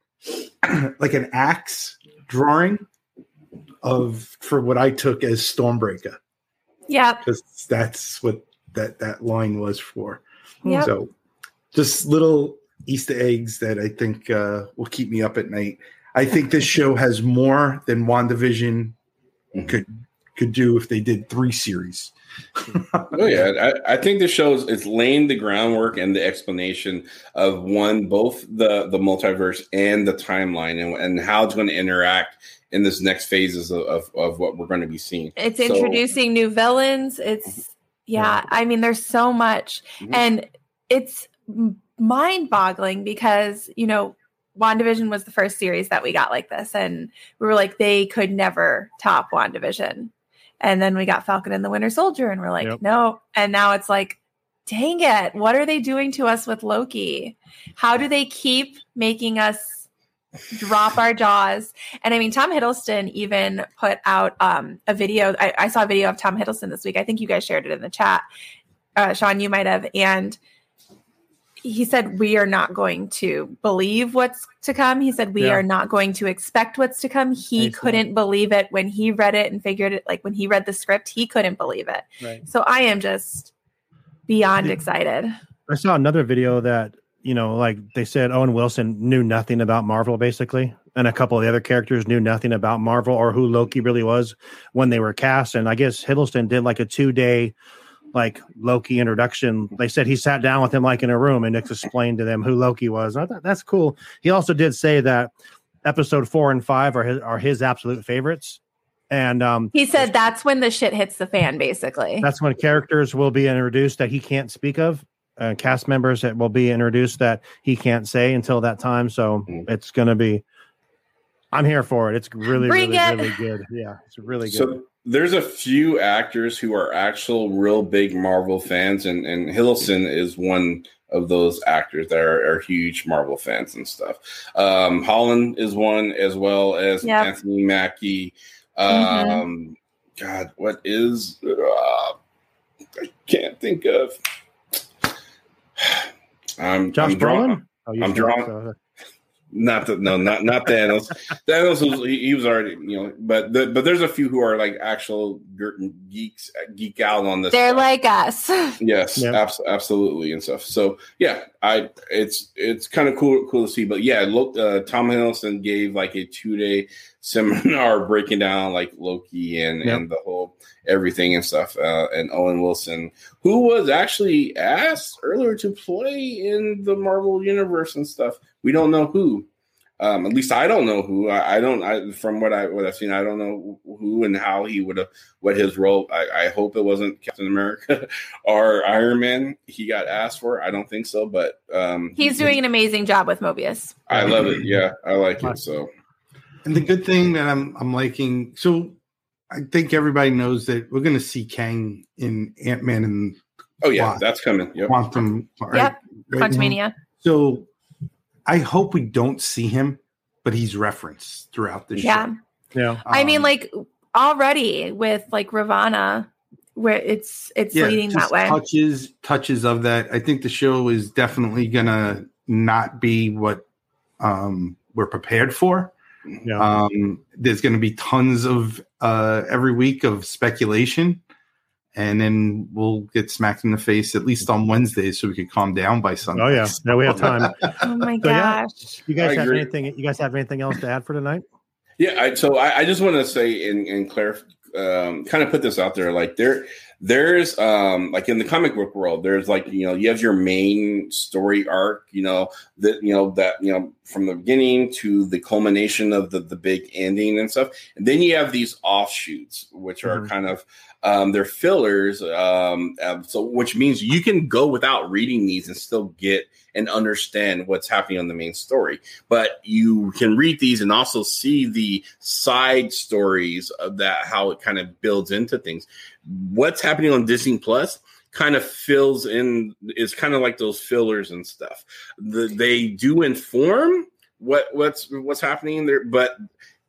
like an axe drawing of for what I took as Stormbreaker. Yeah, because that's what that that line was for. Yeah. So just little Easter eggs that I think uh, will keep me up at night. I think this show has more than WandaVision mm-hmm. could could do if they did three series. oh yeah, I, I, think the show is it's laying the groundwork and the explanation of one, both the the multiverse and the timeline, and, and how it's going to interact in this next phases of, of, of what we're going to be seeing. It's so, introducing new villains. It's yeah, I mean, there's so much, mm-hmm. and it's mind boggling because you know WandaVision was the first series that we got like this, and we were like, they could never top WandaVision. And then we got Falcon and the Winter Soldier, and we're like, yep. no. And now it's like, dang it, what are they doing to us with Loki? How do they keep making us drop our jaws? And I mean, Tom Hiddleston even put out um, a video. I, I, saw a video of Tom Hiddleston this week. I think you guys shared it in the chat. Uh, Sean, you might have. And he said we are not going to believe what's to come he said we yeah. are not going to expect what's to come he couldn't believe it when he read it and figured it like when he read the script he couldn't believe it right. so i am just beyond yeah. excited i saw another video that you know like they said owen wilson knew nothing about marvel basically and a couple of the other characters knew nothing about marvel or who loki really was when they were cast and i guess hiddleston did like a two day like Loki introduction. They said he sat down with him like in a room and Nick explained to them who Loki was. I thought that's cool. He also did say that episode four and five are his are his absolute favorites. And um, He said that's when the shit hits the fan, basically. that's when characters will be introduced that he can't speak of, uh, cast members that will be introduced that he can't say until that time. So Mm. it's going to be. I'm here for it. It's really, Bring really, it. really good. Yeah, it's really good. So there's a few actors who are actual real big Marvel fans, and and Hiddleston is one of those actors that are, are huge Marvel fans and stuff. Um, Holland is one as well as Yep. Anthony Mackie. Um, God, what is? Uh, I can't think of. I'm Josh I'm drawing- Brolin. Oh, I'm drawing- so- not the no, not not Thanos. Thanos was he, he was already you know, but the, but there's a few who are like actual geeks geek out on this. They're stuff. like us. yes, Yep. abs- absolutely and stuff. So yeah, I it's it's kind of cool cool to see. But yeah, look, uh, Tom Hiddleston gave like a two day seminar breaking down like Loki and Yep. and the whole everything and stuff. Uh, and Owen Wilson, who was actually asked earlier to play in the Marvel universe and stuff. We don't know who. Um, at least I don't know who. I, I don't. I from what I what I've seen, I don't know who and how he would have what his role. I, I hope it wasn't Captain America or Iron Man. He got asked for. I don't think so, but um, He's doing an amazing job with Mobius. I love it. Yeah, I like it. So And the good thing that I'm I'm liking, so I think everybody knows that we're going to see Kang in Ant Man and oh yeah, Wow. that's coming. Yep. Quantum. right- Yep. right now. Quantumania. So I hope we don't see him, but he's referenced throughout the Yeah. show. yeah. Yeah. I mean, Um, like already with like Ravonna, where it's it's yeah, leading just that way. Touches touches of that. I think the show is definitely gonna not be what um, we're prepared for. Yeah. Um, there's going to be tons of uh, every week of speculation, and then we'll get smacked in the face at least on Wednesdays, so we can calm down by Sunday. oh yeah. No, we have time. oh my So, yeah. gosh. You guys I have agree. anything? You guys have anything else to add for tonight? Yeah, I, so I, I just want to say and and clarify, um, kind of put this out there. Like there, there's um, like in the comic book world, there's like you know you have your main story arc, you know that you know that you know from the beginning to the culmination of the the big ending and stuff, and then you have these offshoots, which are Mhm. kind of um, they're fillers. Um, um, so which means you can go without reading these and still get and understand what's happening on the main story. But you can read these and also see the side stories of that how it kind of builds into things. What's happening on disney plus kind of fills in is kind of like those fillers and stuff. The, they do inform what what's what's happening there but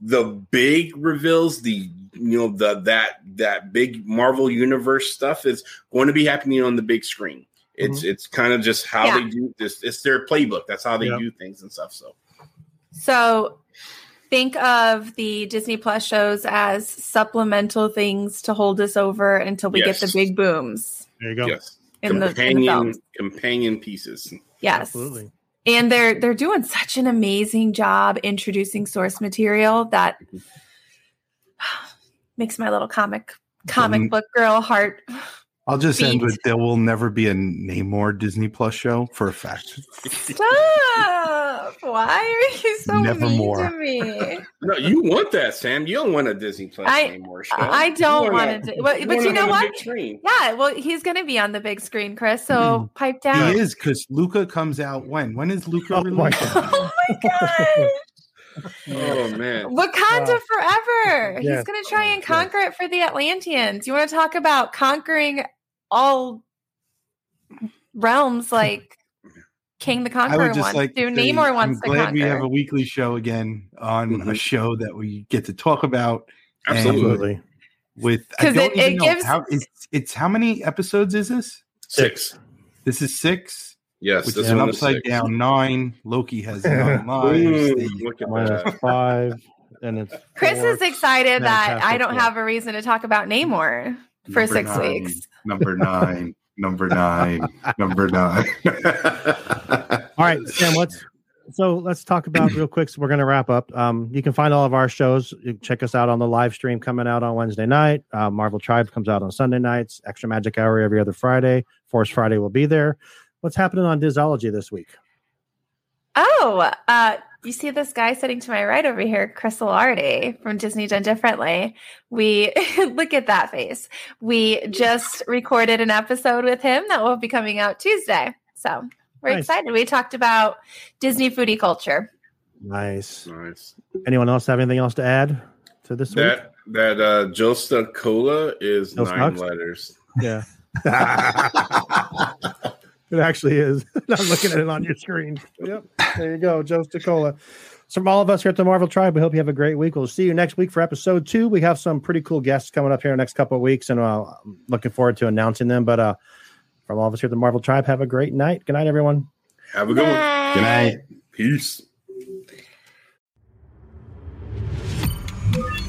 the big reveals the you know the that that big marvel universe stuff is going to be happening on the big screen it's it's kind of just how Yeah. they do this it's their playbook that's how they Yeah. do things and stuff so So think of the Disney Plus shows as supplemental things to hold us over until we get the big booms There you go. yes in the, in the companion companion pieces Yes. Absolutely. and they're they're doing such an amazing job introducing source material that makes my little comic comic Um, book girl heart I'll just end with there will never be a Namor Disney Plus show for a fact. stop why are you so Nevermore. mean to me no you want that sam you don't want a disney plus I- anymore show. i don't want wanna- to do but, you but you know what yeah well he's gonna be on the big screen chris so mm-hmm. pipe down He is because Luca comes out when? When is Luca Oh my? God. oh my god oh man Wakanda Uh, forever. He's going to try and Yes. conquer it for the Atlanteans. You want to talk about conquering all realms like Kang the I Conqueror would just wants like to. to say, Namor I'm wants to glad conquer. we have a weekly show again on a Mhm. show that we get to talk about absolutely Absolutely. with I 'Cause don't it- even it know gives- how it's, it's how many episodes is this? six This is six, yes which is an upside six. down nine. Loki has nine lives. Ooh, The- look at Mine five, and it's Chris four. is excited that I don't Four. have a reason to talk about Namor for Number six nine. weeks. number nine, number nine, number nine. All right, Sam. Let's so let's talk about real quick. So we're going to wrap up. Um, you can find all of our shows. You can check us out on the live stream coming out on Wednesday night. Uh, Marvel Tribe comes out on Sunday nights. Extra Magic Hour every other Friday. Force Friday will be there. What's happening on Disology this week? Oh, uh, you see this guy sitting to my right over here, Chris Alardi from Disney Done Differently. We look at that face. We just recorded an episode with him that will be coming out Tuesday. So we're Nice. excited. We talked about Disney foodie culture. Nice. Nice. Anyone else have anything else to add to this week? That that uh Josta Cola is Joe nine Snucks? letters. Yeah. it actually is. I'm looking at it on your screen. Yep. There you go, Joe Sticola. So from all of us here at the Marvel Tribe, we hope you have a great week. We'll see you next week for episode two. We have some pretty cool guests coming up here in the next couple of weeks, and uh, I'm looking forward to announcing them. But uh, from all of us here at the Marvel Tribe, have a great night. Good night, everyone. Have a good one. Good night. Peace.